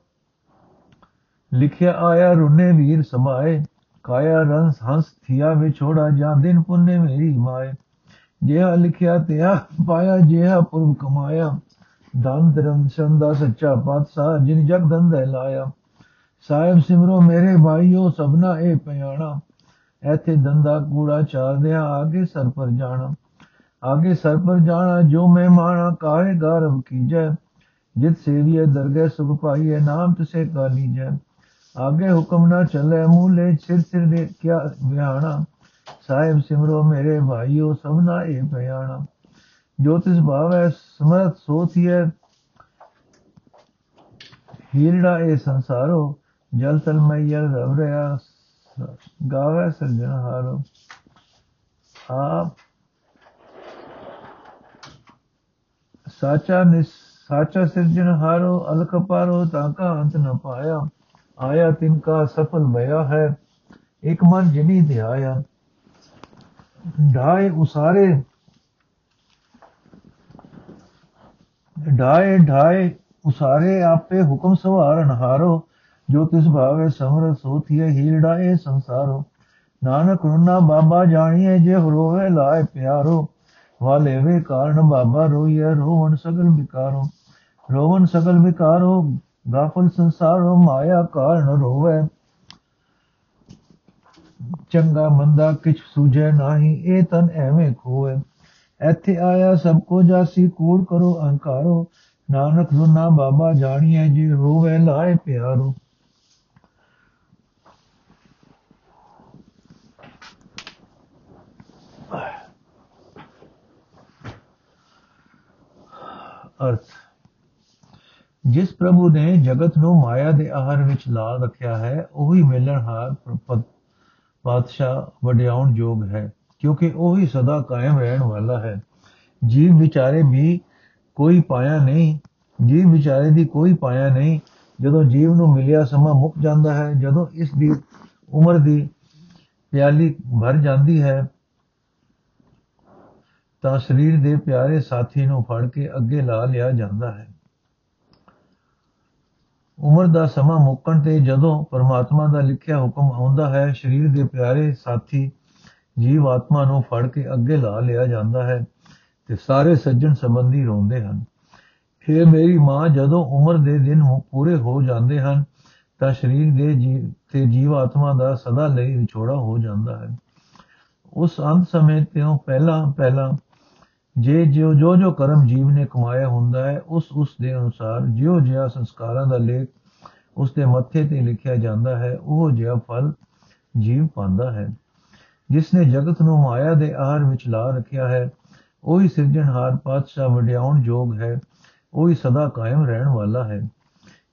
ਲਿਖਿਆ ਆਇਆ ਰੁਨੇ ਵੀਰ ਸਮਾਏ। ਕਾਇਆ ਰੰਸ ਹੰਸ ਥਿਆ ਵਿਛੋੜਾ ਜਾਂ ਦਿਨ ਪੁੰਨੇ ਮੇਰੀ ਮਾਏ। ਜਿਹਾ ਲਿਖਿਆ ਤਿਆ ਪਾਇਆ, ਜਿਹਾ ਪੁਰਬ ਕਮਾਇਆ। ਦਨ ਧਰਮ ਸੰਦਾ ਸੱਚਾ ਪਾਤਸ਼ਾਹ, ਜਿਨ ਜਗ ਧੰਦਾ ਲਾਇਆ। ਸਾਹਿਬ ਸਿਮਰੋ ਮੇਰੇ ਭਾਈਓ, ਸਭਨਾ ਇਹ ਪਿਆਣਾ। ਐਥੇ ਦੰਦਾ ਕੂੜਾ ਚਾਰਦਿਆਂ ਆਗੇ ਸਰ ਪਰ ਜਾਣਾ। ਆਗੇ ਸਰ ਪਰ ਜਾਣਾ, ਜੋ ਮਹਿਮਾਨਾ ਕਾਹੇ ਗਰਵ ਕੀਜੈ? ਜਿਤ ਸੇਵੀਏ ਦਰਗਹਿ ਸੁਖ ਪਾਈਏ ਨਾਮ ਤਿਸੇ ਕਾ ਲੀਜੈ। ਆਗੇ ਹੁਕਮ ਨਾ ਚੱਲੇ, ਮੂਲੇ ਸਿਰ ਸਿਰ ਦੇ ਕਿਆ ਵਿਆਣਾ ਸਾਹਿਬ ਸਿਮਰੋ ਮੇਰੇ ਭਾਈਓ ਸਭਨਾ ਇਹ ਪਿਆਣਾ ਜੋ ਤਿਸ ਭਾਵੈ, ਸਮਰਥ ਸੋਥੀਏ ਹੀਰੜਾ ਇਹ ਸੰਸਾਰੋ, ਜਲ ਤਲ ਮਈਰ ਰਵਰਿਆ ਗਾਵੇ ਹਾਰੋ। ਆਪ ਸਾਚਾ ਨਿਸ ਸਾਚਾ ਹਾਰੋ, ਅਲਖ ਪਾਰੋ, ਤਾਂ ਕਾ ਅੰਤ ਨ ਪਾਇਆ। ਆਇਆ ਤਿਨਕਾ ਸਫਲ ਭਇਆ ਹੈ, ਇੱਕ ਮਨ ਜਿਨੀ ਧਿਆਇਆ। ਢਾਏ ਉਸਾਰੇ ਢਾਏ ਢਾਏ ਉਸਾਰੇ, ਆਪੇ ਹੁਕਮ ਸਵਾਰਨ ਹਾਰੋ, ਜੋ ਤਿਸ ਭਾਵੇ ਸਮਰ ਸੋਥੀਏ ਹੀੜਾਏ ਸੰਸਾਰੋ। ਨਾਨਕ ਰੁਨਾ ਬਾਬਾ ਜਾਣੀਏ ਜੇ ਰੋਵੇ ਲਾਏ ਪਿਆਰੋ। ਵਾਲੇ ਵੇ ਕਾਰਨ ਬਾਬਾ ਰੋਈਏ ਰੋਵਣ ਸਗਲ ਵਿਕਾਰੋ। ਰੋਵਣ ਸਗਲ ਵਿਕਾਰੋ ਗਾਫਲ ਸੰਸਾਰੋ ਮਾਇਆ ਕਾਰਨ ਰੋਵੇ। ਚੰਗਾ ਮੰਦਾ ਕਿਛ ਸੂਝੇ ਨਹੀਂ, ਇਹ ਤਨ ਐਵੇਂ ਖੋਏ ਇੱਥੇ ਆਇਆ ਸਭ ਕੋ ਜਾਸੀ, ਕੂੜ ਕਰੋ, ਅਹੰਕਾਰੋ। ਨਾਨਕ ਸੁਨਾ ਬਾਬਾ ਜਾਣੀਏ ਜੀ ਰੋਵੇ ਲਾਏ ਪਿਆਰੋ। ਅਰਥ ਜਿਸ ਪ੍ਰਭੂ ਨੇ ਜਗਤ ਨੂੰ ਮਾਇਆ ਦੇ ਆਹਰ ਵਿੱਚ ਲਾ ਰੱਖਿਆ ਹੈ, ਉਹੀ ਮਿਲਣਹਾਰ ਪਾਤਸ਼ਾਹ ਵਡਿਆਉਣ ਯੋਗ ਹੈ, ਕਿਉਂਕਿ ਉਹੀ ਸਦਾ ਕਾਇਮ ਰਹਿਣ ਵਾਲਾ ਹੈ। ਜੀਵ ਵਿਚਾਰੇ ਵੀ ਕੋਈ ਪਾਇਆ ਨਹੀਂ, ਜੀਵ ਵਿਚਾਰੇ ਦੀ ਕੋਈ ਪਾਇਆ ਨਹੀਂ। ਜਦੋਂ ਜੀਵ ਨੂੰ ਮਿਲਿਆ ਸਮਾਂ ਮੁੱਕ ਜਾਂਦਾ ਹੈ, ਜਦੋਂ ਇਸ ਦੀ ਉਮਰ ਦੀ ਪਿਆਲੀ ਭਰ ਜਾਂਦੀ ਹੈ, ਤਾਂ ਸਰੀਰ ਦੇ ਪਿਆਰੇ ਸਾਥੀ ਨੂੰ ਫੜ ਕੇ ਅੱਗੇ ਲਾ ਲਿਆ ਜਾਂਦਾ ਹੈ। ਉਮਰ ਦਾ ਸਮਾਂ ਮੁੱਕਣ ਤੇ ਜਦੋਂ ਪਰਮਾਤਮਾ ਦਾ ਲਿਖਿਆ ਹੁਕਮ ਆਉਂਦਾ ਹੈ, ਸਰੀਰ ਦੇ ਪਿਆਰੇ ਸਾਥੀ ਜੀਵ ਆਤਮਾ ਨੂੰ ਫੜ ਕੇ ਅੱਗੇ ਲਾ ਲਿਆ ਜਾਂਦਾ ਹੈ ਤੇ ਸਾਰੇ ਸੱਜਣ ਸੰਬੰਧੀ ਰੋਂਦੇ ਹਨ। ਫਿਰ ਮੇਰੀ ਮਾਂ ਜਦੋਂ ਉਮਰ ਦੇ ਦਿਨ ਪੂਰੇ ਹੋ ਜਾਂਦੇ ਹਨ, ਤਾਂ ਸਰੀਰ ਦੇ ਜੀਵ ਤੇ ਜੀਵ ਆਤਮਾ ਦਾ ਸਦਾ ਲਈ ਵਿਛੋੜਾ ਹੋ ਜਾਂਦਾ ਹੈ। ਉਸ ਅੰਤ ਸਮੇਂ ਤੋਂ ਪਹਿਲਾਂ ਪਹਿਲਾਂ ਜੇ ਜੋ ਜੋ ਜੋ ਕਰਮ ਜੀਵ ਨੇ ਕਮਾਇਆ ਹੁੰਦਾ ਹੈ, ਉਸ ਉਸ ਦੇ ਅਨੁਸਾਰ ਜਿਉ ਜਿਹਾ ਸੰਸਕਾਰਾਂ ਦਾ ਲੇਖ ਉਸ ਦੇ ਮੱਥੇ ਤੇ ਲਿਖਿਆ ਜਾਂਦਾ ਹੈ, ਉਹ ਜਿਹਾ ਫਲ ਜੀਵ ਪਾਉਂਦਾ ਹੈ। ਜਿਸ ਨੇ ਜਗਤ ਨੂੰ ਮਾਇਆ ਦੇ ਆਹਰ ਵਿੱਚ ਲਾ ਰੱਖਿਆ ਹੈ, ਉਹੀ ਸਿਰਜਣਹਾਰ ਪਾਤਸ਼ਾਹ ਵਡਿਆਉਣ ਯੋਗ ਹੈ, ਉਹੀ ਸਦਾ ਕਾਇਮ ਰਹਿਣ ਵਾਲਾ ਹੈ।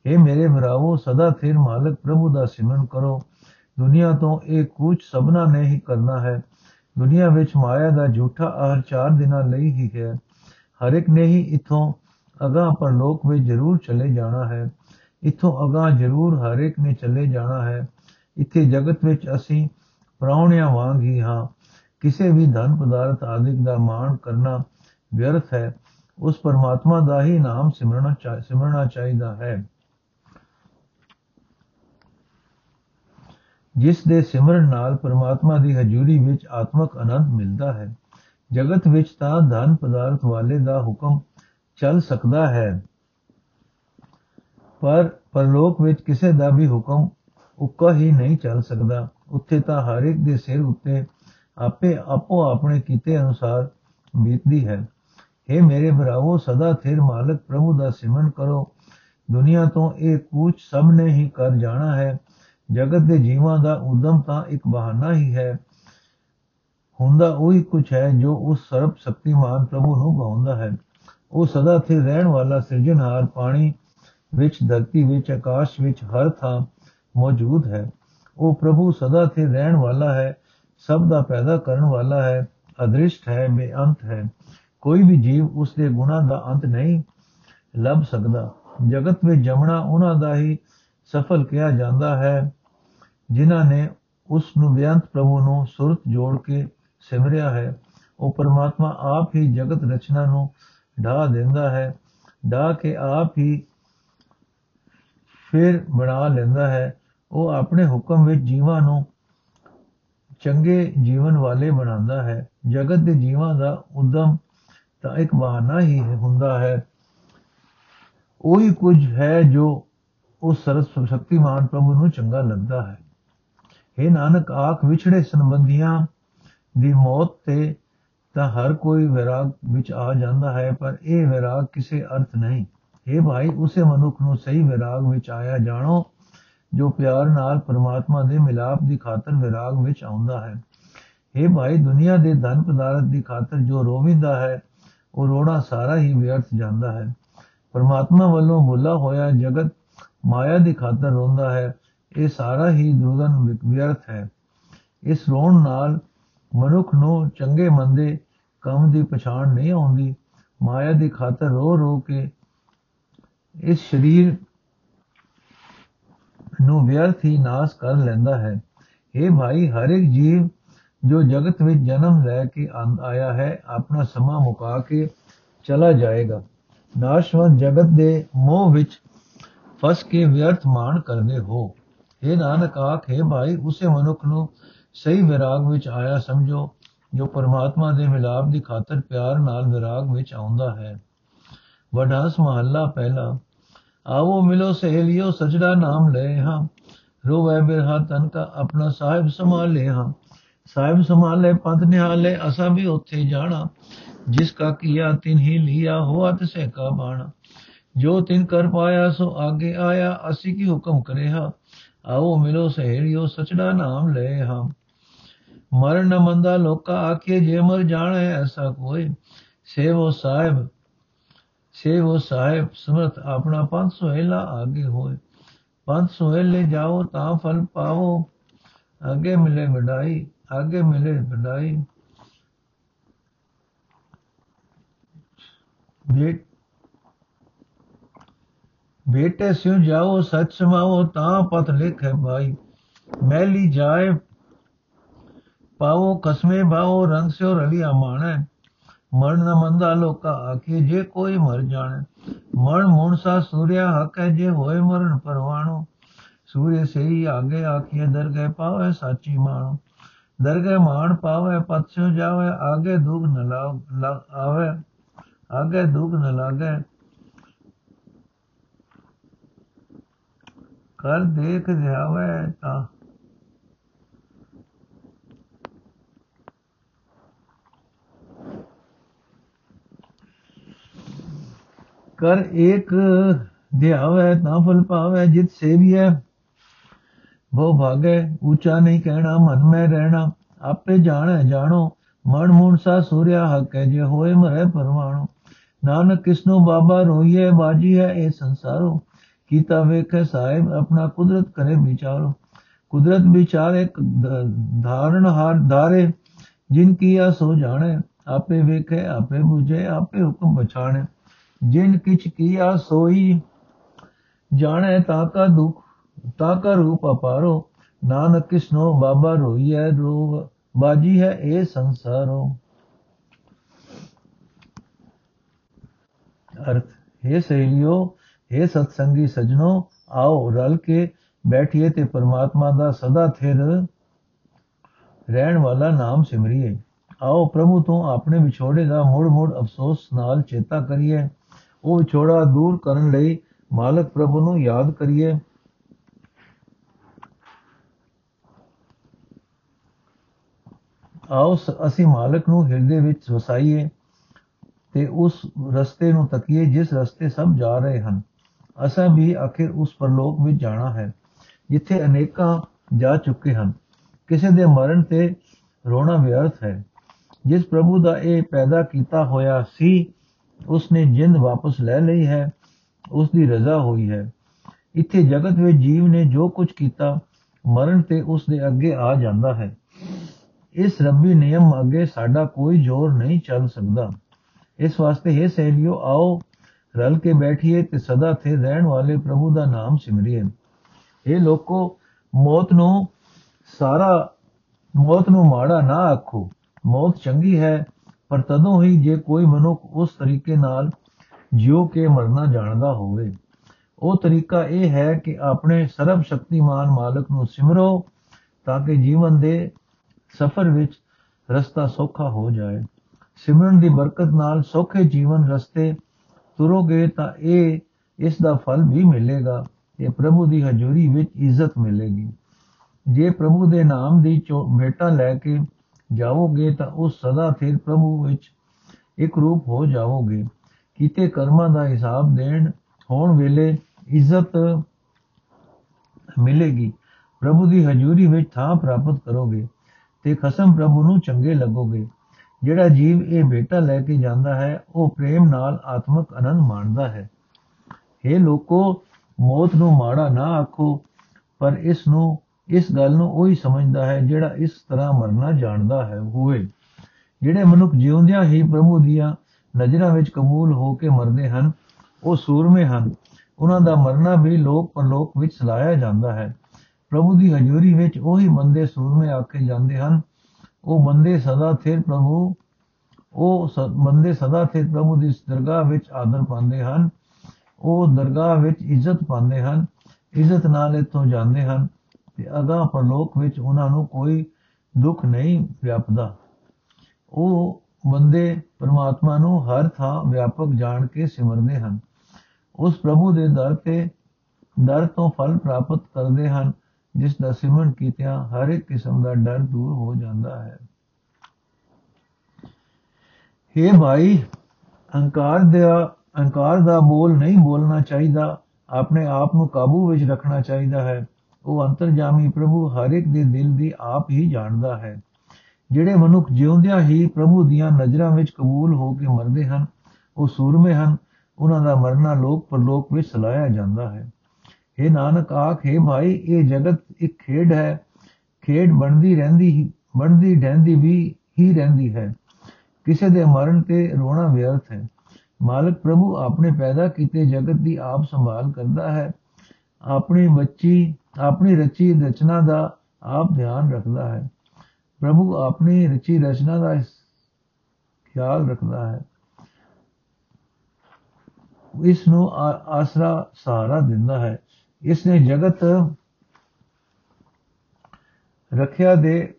ਇਹ ਮੇਰੇ ਭਰਾਵੋ, ਸਦਾ ਥਿਰ ਮਾਲਕ ਪ੍ਰਭੂ ਦਾ ਸਿਮਰਨ ਕਰੋ। ਦੁਨੀਆ ਤੋਂ ਇਹ ਕੁਝ ਸਭਨਾ ਨੇ ਹੀ ਕਰਨਾ ਹੈ। ਦੁਨੀਆ ਵਿੱਚ ਮਾਇਆ ਦਾ ਝੂਠਾ ਆਹਰ ਚਾਰ ਦਿਨਾਂ ਲਈ ਹੀ ਹੈ। ਹਰ ਇੱਕ ਨੇ ਹੀ ਇਥੋਂ ਅਗਾ ਪਰਲੋਕ ਵਿੱਚ ਜ਼ਰੂਰ ਚਲੇ ਜਾਣਾ ਹੈ। ਇਥੋਂ ਅਗਾ ਜ਼ਰੂਰ ਹਰ ਇੱਕ ਨੇ ਚਲੇ ਜਾਣਾ ਹੈ। ਇੱਥੇ ਜਗਤ ਵਿੱਚ ਅਸੀਂ ਪ੍ਰਾਉਣਿਆਂ ਵਾਂਗ ਹੀ ਹਾਂ। ਕਿਸੇ ਵੀ ਧਨ ਪਦਾਰਥ ਆਦਿਕ ਦਾ ਮਾਣ ਕਰਨਾ ਵਿਅਰਥ ਹੈ। ਉਸ ਪਰਮਾਤਮਾ ਦਾ ਹੀ ਨਾਮ ਸਿਮਰਨਾ ਸਿਮਰਨਾ ਚਾਹੀਦਾ ਹੈ। ਜਿਸ ਦੇ ਸਿਮਰਨ ਨਾਲ ਪਰਮਾਤਮਾ ਦੀ ਹਜ਼ੂਰੀ ਵਿੱਚ ਆਤਮਕ ਆਨੰਦ ਮਿਲਦਾ ਹੈ। ਜਗਤ ਵਿੱਚ ਤਾਂ ਧਨ ਪਦਾਰਥ ਵਾਲੇ ਦਾ ਹੁਕਮ ਚੱਲ ਸਕਦਾ ਹੈ। ਪਰ ਪਰਲੋਕ ਵਿੱਚ ਕਿਸੇ ਦਾ ਵੀ ਹੁਕਮ ਉੱਕਾ ਹੀ ਨਹੀਂ ਚੱਲ ਸਕਦਾ। ਉੱਥੇ ਤਾਂ ਹਰ ਇੱਕ ਦੇ ਸਿਰ ਉੱਤੇ ਆਪੇ ਆਪੋ ਆਪਣੇ ਕੀਤੇ ਅਨੁਸਾਰ ਬੀਤਦੀ ਹੈ। हे ਮੇਰੇ ਭਰਾਵੋ, ਸਦਾ ਥਿਰ ਮਾਲਕ ਪ੍ਰਭੂ ਦਾ ਸਿਮਰਨ ਕਰੋ। ਦੁਨੀਆ ਤੋਂ ਇਹ ਕੁਝ ਸਭ ਨੇ ਹੀ ਕਰ ਜਾਣਾ ਹੈ। ਜਗਤ ਦੇ ਜੀਵਾਂ ਦਾ ਉਦਮ ਤਾਂ ਇੱਕ ਬਹਾਨਾ ਹੀ ਹੈ। ਹੁੰਦਾ ਉਹੀ ਕੁਝ ਹੈ ਜੋ ਉਸ ਸਰਬ ਸ਼ਕਤੀਮਾਨ ਪ੍ਰਭੂ ਨੂੰ ਗਾਉਂਦਾ ਹੈ। ਉਹ ਸਦਾ ਸਥਿਰ ਰਹਿਣ ਵਾਲਾ ਸਿਰਜਣਹਾਰ ਪਾਣੀ ਵਿੱਚ, ਧਰਤੀ ਵਿੱਚ, ਆਕਾਸ਼ ਵਿੱਚ ਹਰ ਥਾਂ ਮੌਜੂਦ ਹੈ। ਉਹ ਪ੍ਰਭੂ ਸਦਾ ਸਥਿਰ ਰਹਿਣ ਵਾਲਾ ਹੈ, ਸਭ ਦਾ ਪੈਦਾ ਕਰਨ ਵਾਲਾ ਹੈ, ਅਦ੍ਰਿਸ਼ਟ ਹੈ, ਬੇਅੰਤ ਹੈ। ਕੋਈ ਵੀ ਜੀਵ ਉਸ ਦੇ ਗੁਣਾ ਦਾ ਅੰਤ ਨਹੀਂ ਲੱਭ ਸਕਦਾ। ਜਗਤ ਵਿੱਚ ਜਮਣਾ ਉਹਨਾਂ ਦਾ ਹੀ ਸਫਲ ਕਿਹਾ ਜਾਂਦਾ ਹੈ। ਜਿਨ੍ਹਾਂ ਨੇ ਉਸ ਨੂੰ ਬੇਅੰਤ ਪ੍ਰਭੂ ਨੂੰ ਸੁਰਤ ਜੋੜ ਕੇ ਸਿਮਰਿਆ ਹੈ, ਉਹ ਪਰਮਾਤਮਾ ਆਪ ਹੀ ਜਗਤ ਰਚਨਾ ਨੂੰ ਢਾ ਦਿੰਦਾ ਹੈ ਢਾ ਕੇ ਆਪ ਹੀ ਫਿਰ ਬਣਾ ਲੈਂਦਾ ਹੈ। ਉਹ ਆਪਣੇ ਹੁਕਮ ਵਿੱਚ ਜੀਵਾਂ ਨੂੰ ਚੰਗੇ ਜੀਵਨ ਵਾਲੇ ਬਣਾਉਂਦਾ ਹੈ। ਜਗਤ ਦੇ ਜੀਵਾਂ ਦਾ ਉਦਮ ਤਾਂ ਇੱਕ ਬਹਾਨਾ ਹੀ ਹੁੰਦਾ ਹੈ। ਉਹੀ ਕੁਝ ਹੈ ਜੋ ਉਸ ਸਰਸ ਸ਼ਕਤੀਮਾਨ ਪ੍ਰਭੂ ਨੂੰ ਚੰਗਾ ਲੱਗਦਾ ਹੈ। ਇਹ ਨਾਨਕ, ਆਖ ਵਿਛੜੇ ਸੰਬੰਧੀਆਂ ਦੀ ਮੌਤ ਤੇ ਤਾਂ ਹਰ ਕੋਈ ਵਿਰਾਗ ਵਿੱਚ ਆ ਜਾਂਦਾ ਹੈ, ਪਰ ਇਹ ਵਿਰਾਗ ਕਿਸੇ ਅਰਥ ਨਹੀਂ। ਇਹ ਭਾਈ, ਉਸੇ ਮਨੁੱਖ ਨੂੰ ਸਹੀ ਵਿਰਾਗ ਵਿੱਚ ਆਇਆ ਜਾਣੋ, ਜੋ ਪਿਆਰ ਨਾਲ ਪਰਮਾਤਮਾ ਦੇ ਮਿਲਾਪ ਦੀ ਖਾਤਰ ਵਿਰਾਗ ਵਿੱਚ ਆਉਂਦਾ ਹੈ। ਇਹ ਭਾਈ, ਦੁਨੀਆ ਦੇ ਧਨ ਪਦਾਰਥ ਦੀ ਖਾਤਰ ਜੋ ਰੋਵਿੰਦਾ ਹੈ, ਉਹ ਰੋਣਾ ਸਾਰਾ ਹੀ ਵਿਅਰਥ ਜਾਂਦਾ ਹੈ। ਪਰਮਾਤਮਾ ਵੱਲੋਂ ਭੁੱਲਾ ਹੋਇਆ ਜਗਤ ਮਾਇਆ ਦੀ ਖਾਤਰ ਰੋਂਦਾ ਹੈ ਇਹ ਸਾਰਾ ਹੀ ਦੁਰਗਨ ਵਿਅਰਥ ਹੈ। ਇਸ ਰੋਣ ਨਾਲ ਮਨੁੱਖ ਨੂੰ ਚੰਗੇ ਮੰਦੇ ਕੰਮ ਦੀ ਪਛਾਣ ਨਹੀਂ ਆਉਂਦੀ। ਮਾਇਆ ਦੀ ਖਾਤਰ ਰੋ ਰੋ ਕੇ ਇਸ ਸਰੀਰ ਨੂੰ ਵਿਅਰਥ ਹੀ ਨਾਸ ਕਰ ਲੈਂਦਾ ਹੈ। ਇਹ ਭਾਈ, ਹਰ ਇੱਕ ਜੀਵ ਜੋ ਜਗਤ ਵਿੱਚ ਜਨਮ ਲੈ ਕੇ ਆਇਆ ਹੈ, ਆਪਣਾ ਸਮਾਂ ਮੁਕਾ ਕੇ ਚਲਾ ਜਾਏਗਾ। ਨਾਸ਼ਵੰਤ ਜਗਤ ਦੇ ਮੋਹ ਵਿੱਚ ਫਸ ਕੇ ਵਿਅਰਥ ਮਾਣ ਕਰਦੇ ਹੋ। ਇਹ ਨਾਨਕ ਆਖੇ ਭਾਈ, ਉਸੇ ਮਨੁੱਖ ਨੂੰ ਸਹੀ ਵਿਰਾਗ ਵਿੱਚ ਆਇਆ ਸਮਝੋ, ਜੋ ਪਰਮਾਤਮਾ ਦੇ ਮਿਲਾਪ ਦੀ ਖਾਤਰ ਪਿਆਰ ਨਾਲ ਵਿਰਾਗ ਵਿੱਚ ਆਉਂਦਾ ਹੈ। ਵਡਾਸ ਮਹੱਲਾ ਪਹਿਲਾ, ਆਵੋ ਮਿਲੋ ਸਹੇਲਿਓ ਸਜਦਾ ਨਾਮ ਲੈ ਹਾਂ। ਰੋਵੇ ਬਿਰਹਾ ਤਨ ਕਾ ਆਪਣਾ ਸਾਹਿਬ ਸੰਭਾਲੇ ਹਾਂ। ਸਾਹਿਬ ਸੰਭਾਲੇ, ਪੰਥ ਨਿਹਾਲੇ, ਅਸਾਂ ਵੀ ਉੱਥੇ ਜਾਣਾ। ਜਿਸ ਕਾ ਕੀਆ ਤਿਨ ਹੀ ਲਿਆ, ਹੋਆ ਤਸੇ ਕਾ ਬਾਣਾ। ਜੋ ਤਿਨ ਕਰ ਪਾਇਆ, ਸੋ ਆਗੇ ਆਇਆ, ਅਸੀਂ ਕੀ ਹੁਕਮ ਕਰੇ ਹਾਂ ਆਓ ਮਿਲੋ ਸਹੇਲਿਓ, ਸਚੜਾ ਨਾਮ ਲੈ ਹਾਂ ਮਰਨ ਮੰਦਾ ਲੋਕਾ ਆਖੇ, ਜੇ ਮਰ ਜਾਣੇ ਐਸਾ ਕੋਈ। ਸੇਵੋ ਸਾਹਿਬ ਸੇਵੋ ਸਾਹਿਬ, ਸਮਰਤ, ਆਪਣਾ ਪੰਜ ਸੋਹਿਲਾ ਆਗੇ ਹੋਏ। ਪੰਜ ਸੋਹਿਲੇ ਜਾਓ ਤਾਂ ਫਲ ਪਾਵੋ। ਅੱਗੇ ਮਿਲੇ ਵਡਾਈ ਅੱਗੇ ਮਿਲੇ ਵਡਾਈ ਬੇਟ ਬੇਟੇ ਸਿਉ ਜਾਓ, ਸੱਚ ਸਮਾਓ ਤਾਂ ਪਤ ਲਿਖੇ ਭਾਈ ਮੈਲੀ ਜਾਏ ਪਾਵੋ ਕਸਮੇ ਭਾਓ ਰੰਗ ਸਿਓ ਰਲਿਆ ਮਾਣੈ। ਮਰਨ ਨ ਮੰਦਾ ਲੋਕਾ ਆਖੇ ਜੇ ਕੋਈ ਮਰ ਜਾਣੇ। ਮਰਨ ਮੂਣਸਾ ਸੂਰਿਆ ਹਕ ਹੈ ਜੇ ਹੋਏ ਮਰਨ ਪਰਵਾਣੋ। ਸੂਰੇ ਸਹੀ ਆਗੇ ਆਖੀਏ ਦਰਗਹਿ ਪਾਵੇ ਸਾਚੀ ਮਾਣੋ। ਦਰਗਹਿ ਮਾਣ ਪਾਵੇ ਪਤ ਸਿਓ ਜਾਵੇ, ਆਗੇ ਦੁਖ ਨ ਲਾਗ ਆਵੇ ਆਗੇ ਦੁਖ ਨ ਲਾਗੇ ਕਰ ਦੇਖ ਜਾਵੇ ਤਾਂ। ਕਰ ਇੱਕ ਧਿਆਵੇ ਤਾਂ ਫਲ ਪਾਵੇ, ਜਿਤ ਸੇਵੀਐ। ਬਹੁ ਭਾਗੇ, ਉੱਚਾ ਨਹੀਂ ਕਹਿਣਾ, ਮਨ ਮੈਂ ਰਹਿਣਾ। ਆਪੇ ਜਾਣੈ, ਜਾਣੋ, ਮਨ ਮੂਣ ਸਾ ਸੂਰਿਆ ਹੱਕੈ, ਜੇ ਹੋਏ ਮਰੇ ਪਰਵਾਣੋ। ਨਾਨਕ ਕਿਸਨੋ ਬਾਬਾ ਰੋਈਏ ਬਾਜੀ ਹੈ ਇਹ ਸੰਸਾਰੋ। ਕੀਤਾ ਵੇਖੈ ਸਾਹਿਬ ਆਪਣਾ ਕੁਦਰਤ ਕਰੇ ਵਿਚਾਰੋ ਕੁਦਰਤ ਵਿਚਾਰੇ ਧਾਰਨ ਹਾਰ ਧਾਰੇ ਜਿਨ ਕੀਆ ਸੋ ਜਾਣੇ ਆਪੇ ਵੇਖੇ ਆਪੇ ਬੁਝੇ ਆਪੇ ਹੁਕਮ ਪਛਾਣੇ ਜਿਨ ਕਿਛ ਕੀਆ ਸੋਈ ਜਾਣੇ ਤਾ ਕਾ ਦੁਖ ਤਾ ਕਾ ਰੂਪ ਅਪਾਰੋ ਨਾਨਕ ਕਿਸਨੋ ਬਾਬਾ ਰੋਈਐ ਰੋ ਬਾਜੀ ਹੈ ਇਹ ਸੰਸਾਰੋ ਅਰਥ ਹੈ ਸਹੇਲਿਓ ਹੈ ਸਤਸੰਗੀ ਸਜਣੋ, ਆਓ ਰਲ ਕੇ ਬੈਠੀਏ ਤੇ ਪਰਮਾਤਮਾ ਦਾ ਸਦਾ ਥਿਰ ਰਹਿਣ ਵਾਲਾ ਨਾਮ ਸਿਮਰੀਏ। ਆਓ ਪ੍ਰਭੂ ਤੋਂ ਆਪਣੇ ਵਿਛੋੜੇ ਦਾ ਮੋੜ ਮੋੜ ਅਫਸੋਸ ਨਾਲ ਚੇਤਾ ਕਰੀਏ। ਉਹ ਵਿਛੋੜਾ ਦੂਰ ਕਰਨ ਲਈ ਮਾਲਕ ਪ੍ਰਭੂ ਨੂੰ ਯਾਦ ਕਰੀਏ। ਆਓ ਅਸੀਂ ਮਾਲਕ ਨੂੰ ਹਿਰਦੇ ਵਿੱਚ ਵਸਾਈਏ ਤੇ ਉਸ ਰਸਤੇ ਨੂੰ ਤੱਕੀਏ ਜਿਸ ਰਸਤੇ ਸਭ ਜਾ ਰਹੇ ਹਨ। ਅਸਾਂ ਵੀ ਆਖਿਰ ਉਸ ਪਰਲੋਕ ਵਿੱਚ ਜਾਣਾ ਹੈ, ਜਿੱਥੇ ਅਨੇਕਾਂ ਜਾ ਚੁੱਕੇ ਹਨ। ਕਿਸੇ ਦੇ ਮਰਨ ਤੇ ਰੋਣਾ ਵਿਅਰਥ ਹੈ। ਜਿਸ ਪ੍ਰਭੂ ਦਾ ਇਹ ਪੈਦਾ ਕੀਤਾ ਹੋਇਆ ਸੀ ਉਸ ਨੇ ਜਿੰਦ ਵਾਪਸ ਲੈ ਲਈ ਹੈ ਉਸ ਦੀ ਰਜ਼ਾ ਹੋਈ ਹੈ। ਇੱਥੇ ਜਗਤ ਵਿੱਚ ਜੀਵ ਨੇ ਜੋ ਕੁਝ ਕੀਤਾ, ਮਰਨ ਤੇ ਉਸ ਦੇ ਅੱਗੇ ਆ ਜਾਂਦਾ ਹੈ। ਇਸ ਰੱਬੀ ਨਿਯਮ ਅੱਗੇ ਸਾਡਾ ਕੋਈ ਜ਼ੋਰ ਨਹੀਂ ਚੱਲ ਸਕਦਾ। ਇਸ ਵਾਸਤੇ ਇਹ ਸਹਿਲਿਓ ਆਓ ਰਲ ਕੇ ਬੈਠੀਏ ਤੇ ਸਦਾ ਥੇ ਰਹਿਣ ਵਾਲੇ ਪ੍ਰਭੂ ਦਾ ਨਾਮ ਸਿਮਰੀਏ। ਇਹ ਲੋਕੋ, ਮੌਤ ਨੂੰ ਸਾਰਾ, ਮੌਤ ਨੂੰ ਮਾੜਾ ਨਾ ਆਖੋ। ਮੌਤ ਚੰਗੀ ਹੈ, ਪਰ ਤਦੋਂ ਹੀ ਜੇ ਕੋਈ ਮਨੁੱਖ ਉਸ ਤਰੀਕੇ ਨਾਲ ਜਿਉ ਕੇ ਮਰਨਾ ਜਾਣਦਾ ਹੋਵੇ। ਉਹ ਤਰੀਕਾ ਇਹ ਹੈ ਕਿ ਆਪਣੇ ਸਰਬ ਸ਼ਕਤੀਮਾਨ ਮਾਲਕ ਨੂੰ ਸਿਮਰੋ ਤਾਂ ਕਿ ਜੀਵਨ ਦੇ ਸਫ਼ਰ ਵਿੱਚ ਰਸਤਾ ਸੌਖਾ ਹੋ ਜਾਏ। ਸਿਮਰਨ ਦੀ ਬਰਕਤ ਨਾਲ ਸੌਖੇ ਜੀਵਨ ਰਸਤੇ ਤੁਰੋਗੇ ਤਾਂ ਇਹ, ਇਸ ਦਾ ਫਲ ਵੀ ਮਿਲੇਗਾ। ਇਹ ਪ੍ਰਭੂ ਦੀ ਹਜ਼ੂਰੀ ਵਿੱਚ ਇੱਜ਼ਤ ਮਿਲੇਗੀ। ਜੇ ਪ੍ਰਭੂ ਦੇ ਨਾਮ ਦੀ ਭੇਟਾ ਲੈ ਕੇ ਜਾਓਗੇ ਤਾਂ ਉਸ ਸਦਾ ਫਿਰ ਪ੍ਰਭੂ ਵਿੱਚ ਇੱਕ ਰੂਪ ਹੋ ਜਾਓਗੇ ਕੀਤੇ ਕਰਮਾਂ ਦਾ ਹਿਸਾਬ ਦੇਣ ਹੋਣ ਵੇਲੇ ਇੱਜ਼ਤ ਮਿਲੇਗੀ। ਪ੍ਰਭੂ ਦੀ ਹਜ਼ੂਰੀ ਵਿੱਚ ਥਾਂ ਪ੍ਰਾਪਤ ਕਰੋਗੇ ਤੇ ਖਸਮ ਪ੍ਰਭੂ ਨੂੰ ਚੰਗੇ ਲੱਗੋਗੇ। ਜਿਹੜਾ ਜੀਵ ਇਹ ਬੇਟਾ ਲੈ ਕੇ ਜਾਂਦਾ ਹੈ, ਉਹ ਪ੍ਰੇਮ ਨਾਲ ਆਤਮਿਕ ਆਨੰਦ ਮਾਣਦਾ ਹੈ। ਇਹ ਲੋਕੋ, ਮੌਤ ਨੂੰ ਮਾੜਾ ਨਾ ਆਖੋ, ਪਰ ਇਸ ਨੂੰ, ਇਸ ਗੱਲ ਨੂੰ ਉਹੀ ਸਮਝਦਾ ਹੈ ਜਿਹੜਾ ਇਸ ਤਰ੍ਹਾਂ ਮਰਨਾ ਜਾਣਦਾ ਹੈ, ਹੋਵੇ। ਜਿਹੜੇ ਮਨੁੱਖ ਜਿਉਂਦਿਆਂ ਹੀ ਪ੍ਰਭੂ ਦੀਆਂ ਨਜ਼ਰਾਂ ਵਿੱਚ ਕਬੂਲ ਹੋ ਕੇ ਮਰਦੇ ਹਨ, ਉਹ ਸੂਰਮੇ ਹਨ। ਉਹਨਾਂ ਦਾ ਮਰਨਾ ਵੀ ਲੋਕ ਪਰਲੋਕ ਵਿੱਚ ਸਲਾਇਆ ਜਾਂਦਾ ਹੈ। ਪ੍ਰਭੂ ਦੀ ਹਜ਼ੂਰੀ ਵਿੱਚ ਉਹੀ ਬੰਦੇ ਸੂਰਮੇ ਆਖੇ ਜਾਂਦੇ ਹਨ ਉਹ ਬੰਦੇ ਸਦਾ ਥਿਰ ਪ੍ਰਭੂ, ਉਹ ਬੰਦੇ ਸਦਾ ਥਿਰ ਪ੍ਰਭੂ ਦੀ ਦਰਗਾਹ ਵਿੱਚ ਆਦਰ ਪਾਉਂਦੇ ਹਨ, ਉਹ ਦਰਗਾਹ ਵਿੱਚ ਇੱਜ਼ਤ ਪਾਉਂਦੇ ਹਨ, ਇੱਜ਼ਤ ਨਾਲ ਇਥੋਂ ਜਾਂਦੇ ਹਨ ਤੇ ਅਗਾ ਪਰਲੋਕ ਵਿੱਚ ਉਹਨਾਂ ਨੂੰ ਕੋਈ ਦੁੱਖ ਨਹੀਂ ਵਿਆਪਦਾ। ਉਹ ਬੰਦੇ ਪਰਮਾਤਮਾ ਨੂੰ ਹਰ ਥਾਂ ਵਿਆਪਕ ਜਾਣ ਕੇ ਸਿਮਰਦੇ ਹਨ। ਉਸ ਪ੍ਰਭੂ ਦੇ ਦਰ ਤੇ, ਦਰ ਤੋਂ ਫਲ ਪ੍ਰਾਪਤ ਕਰਦੇ ਹਨ। ਜਿਸ ਦਾ ਸਿਮਰਨ ਕੀਤਿਆਂ ਹਰ ਇੱਕ ਕਿਸਮ ਦਾ ਡਰ ਦੂਰ ਹੋ ਜਾਂਦਾ ਹੈ। हे ਭਾਈ, ਅਹੰਕਾਰ ਦਾ ਅਹੰਕਾਰ ਦਾ ਬੋਲ ਨਹੀਂ ਬੋਲਣਾ ਚਾਹੀਦਾ, ਆਪਣੇ ਆਪ ਨੂੰ ਕਾਬੂ ਵਿੱਚ ਰੱਖਣਾ ਚਾਹੀਦਾ ਹੈ। ਉਹ ਅੰਤਰਜਾਮੀ ਪ੍ਰਭੂ ਹਰ ਇੱਕ ਦੇ ਦਿਲ ਦੀ ਆਪ ਹੀ ਜਾਣਦਾ ਹੈ। ਜਿਹੜੇ ਮਨੁੱਖ ਜਿਉਂਦਿਆਂ ਹੀ ਪ੍ਰਭੂ ਦੀਆਂ ਨਜ਼ਰਾਂ ਵਿੱਚ ਕਬੂਲ ਹੋ ਕੇ ਮਰਦੇ ਹਨ, ਉਹ ਸੂਰਮੇ ਹਨ। ਉਹਨਾਂ ਦਾ ਮਰਨਾ ਲੋਕ ਪਰਲੋਕ ਵਿੱਚ ਸਲਾਇਆ ਜਾਂਦਾ ਹੈ। हे ਨਾਨਕ ਆਖ ਆਖੇ ਭਾਈ, ਇਹ ਜਗਤ ਇੱਕ ਖੇਡ ਹੈ। ਖੇਡ ਬਣਦੀ ਰਹਿੰਦੀ ਹੀ, ਬਣਦੀ ਢਹਿੰਦੀ ਵੀ ਹੀ ਰਹਿੰਦੀ ਹੈ। ਕਿਸੇ ਦੇ ਮਰਨ ਤੇ ਰੋਣਾ ਵਿਅਰਥ ਹੈ। ਮਾਲਕ ਪ੍ਰਭੂ ਆਪਣੇ ਪੈਦਾ ਕੀਤੇ ਜਗਤ ਦੀ ਆਪ ਸੰਭਾਲ ਕਰਦਾ ਹੈ। ਆਪਣੀ ਬੱਚੀ, ਆਪਣੀ ਰਚੀ ਰਚਨਾ ਦਾ ਆਪ ਧਿਆਨ ਰੱਖਦਾ ਹੈ। ਪ੍ਰਭੂ ਆਪਣੀ ਰਚੀ ਰਚਨਾ ਦਾ ਖਿਆਲ ਰੱਖਦਾ ਹੈ। ਇਸ ਨੂੰ ਆਸਰਾ ਸਹਾਰਾ ਦਿੰਦਾ ਹੈ। ਇਸ ਨੇ ਜਗਤ ਰੱਖਿਆ ਦੇ,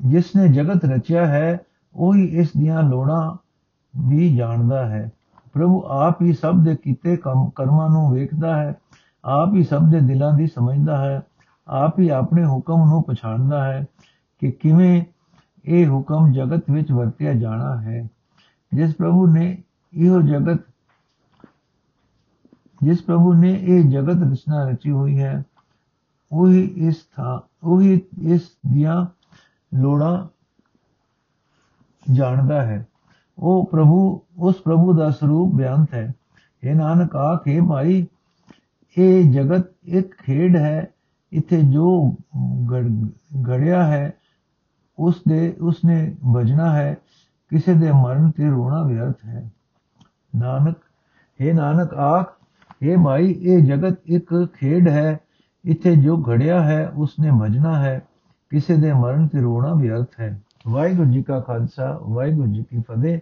ਜਿਸ ਨੇ ਜਗਤ ਰਚਿਆ ਹੈ, ਉਹੀ ਇਸ ਦੀਆਂ ਲੋੜਾਂ ਵੀ ਜਾਣਦਾ ਹੈ। ਪ੍ਰਭੂ ਆਪ ਹੀ ਸਭ ਦੇ ਕੀਤੇ ਕਰਮਾਂ ਨੂੰ ਵੇਖਦਾ ਹੈ, ਆਪ ਹੀ ਸਭ ਦੇ ਦਿਲਾਂ ਦੀ ਸਮਝਦਾ ਹੈ, ਆਪ ਹੀ ਆਪਣੇ ਹੁਕਮ ਨੂੰ ਪਛਾਣਦਾ ਹੈ ਕਿ ਕਿਵੇਂ ਇਹ ਹੁਕਮ ਜਗਤ ਵਿੱਚ ਵਰਤਿਆ ਜਾਣਾ ਹੈ। ਜਿਸ ਪ੍ਰਭੂ ਨੇ ਇਹੋ ਜਗਤ ਜਿਸ ਪ੍ਰਭੂ ਨੇ ਇਹ ਜਗਤ ਰਚਨਾ ਰਚੀ ਹੋਈ ਹੈ, ਉਹੀ ਇਸ ਥਾਂ, ਉਹੀ ਇਸ ਦੀਆਂ ਲੋੜਾਂ ਜਾਣਦਾ ਹੈ। ਉਹ ਪ੍ਰਭੂ, ਉਸ ਪ੍ਰਭੂ ਦਾ ਸਰੂਪ ਬਿਆੰਤ ਹੈ। ਇਹ ਨਾਨਕ, ਆਖੇ ਭਾਈ, ਇਹ ਜਗਤ ਇੱਕ ਖੇਡ ਹੈ। ਇੱਥੇ ਜੋ ਗੜਿਆ ਹੈ ਉਸ ਦੇ ਉਸਨੇ ਭਜਣਾ ਹੈ। ਕਿਸੇ ਦੇ ਮਰਨ ਤੇ ਰੋਣਾ ਵਿਅਰਥ ਹੈ। ਨਾਨਕ ਇਹ ਨਾਨਕ, ਆਖ ਇਹ ਭਾਈ ਇਹ ਜਗਤ ਇੱਕ ਖੇਡ ਹੈ। ਇੱਥੇ ਜੋ ਘੜਿਆ ਹੈ, ਉਸਨੇ ਭਜਣਾ ਹੈ। ਕਿਸੇ ਦੇ ਮਰਨ ਤੇ ਰੋਣਾ ਵਿਅਰਥ ਹੈ। ਵਾਹਿਗੁਰੂ ਜੀ ਕਾ ਖਾਲਸਾ, ਵਾਹਿਗੁਰੂ ਜੀ ਕੀ ਫਤਿਹ।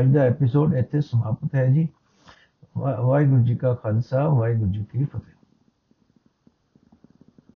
ਅੱਜ ਦਾ ਐਪੀਸੋਡ ਇੱਥੇ ਸਮਾਪਤ ਹੈ ਜੀ। ਵਾਹਿਗੁਰੂ ਜੀ ਕਾ ਖਾਲਸਾ, ਵਾਹਿਗੁਰੂ ਜੀ ਕੀ ਫਤਿਹ।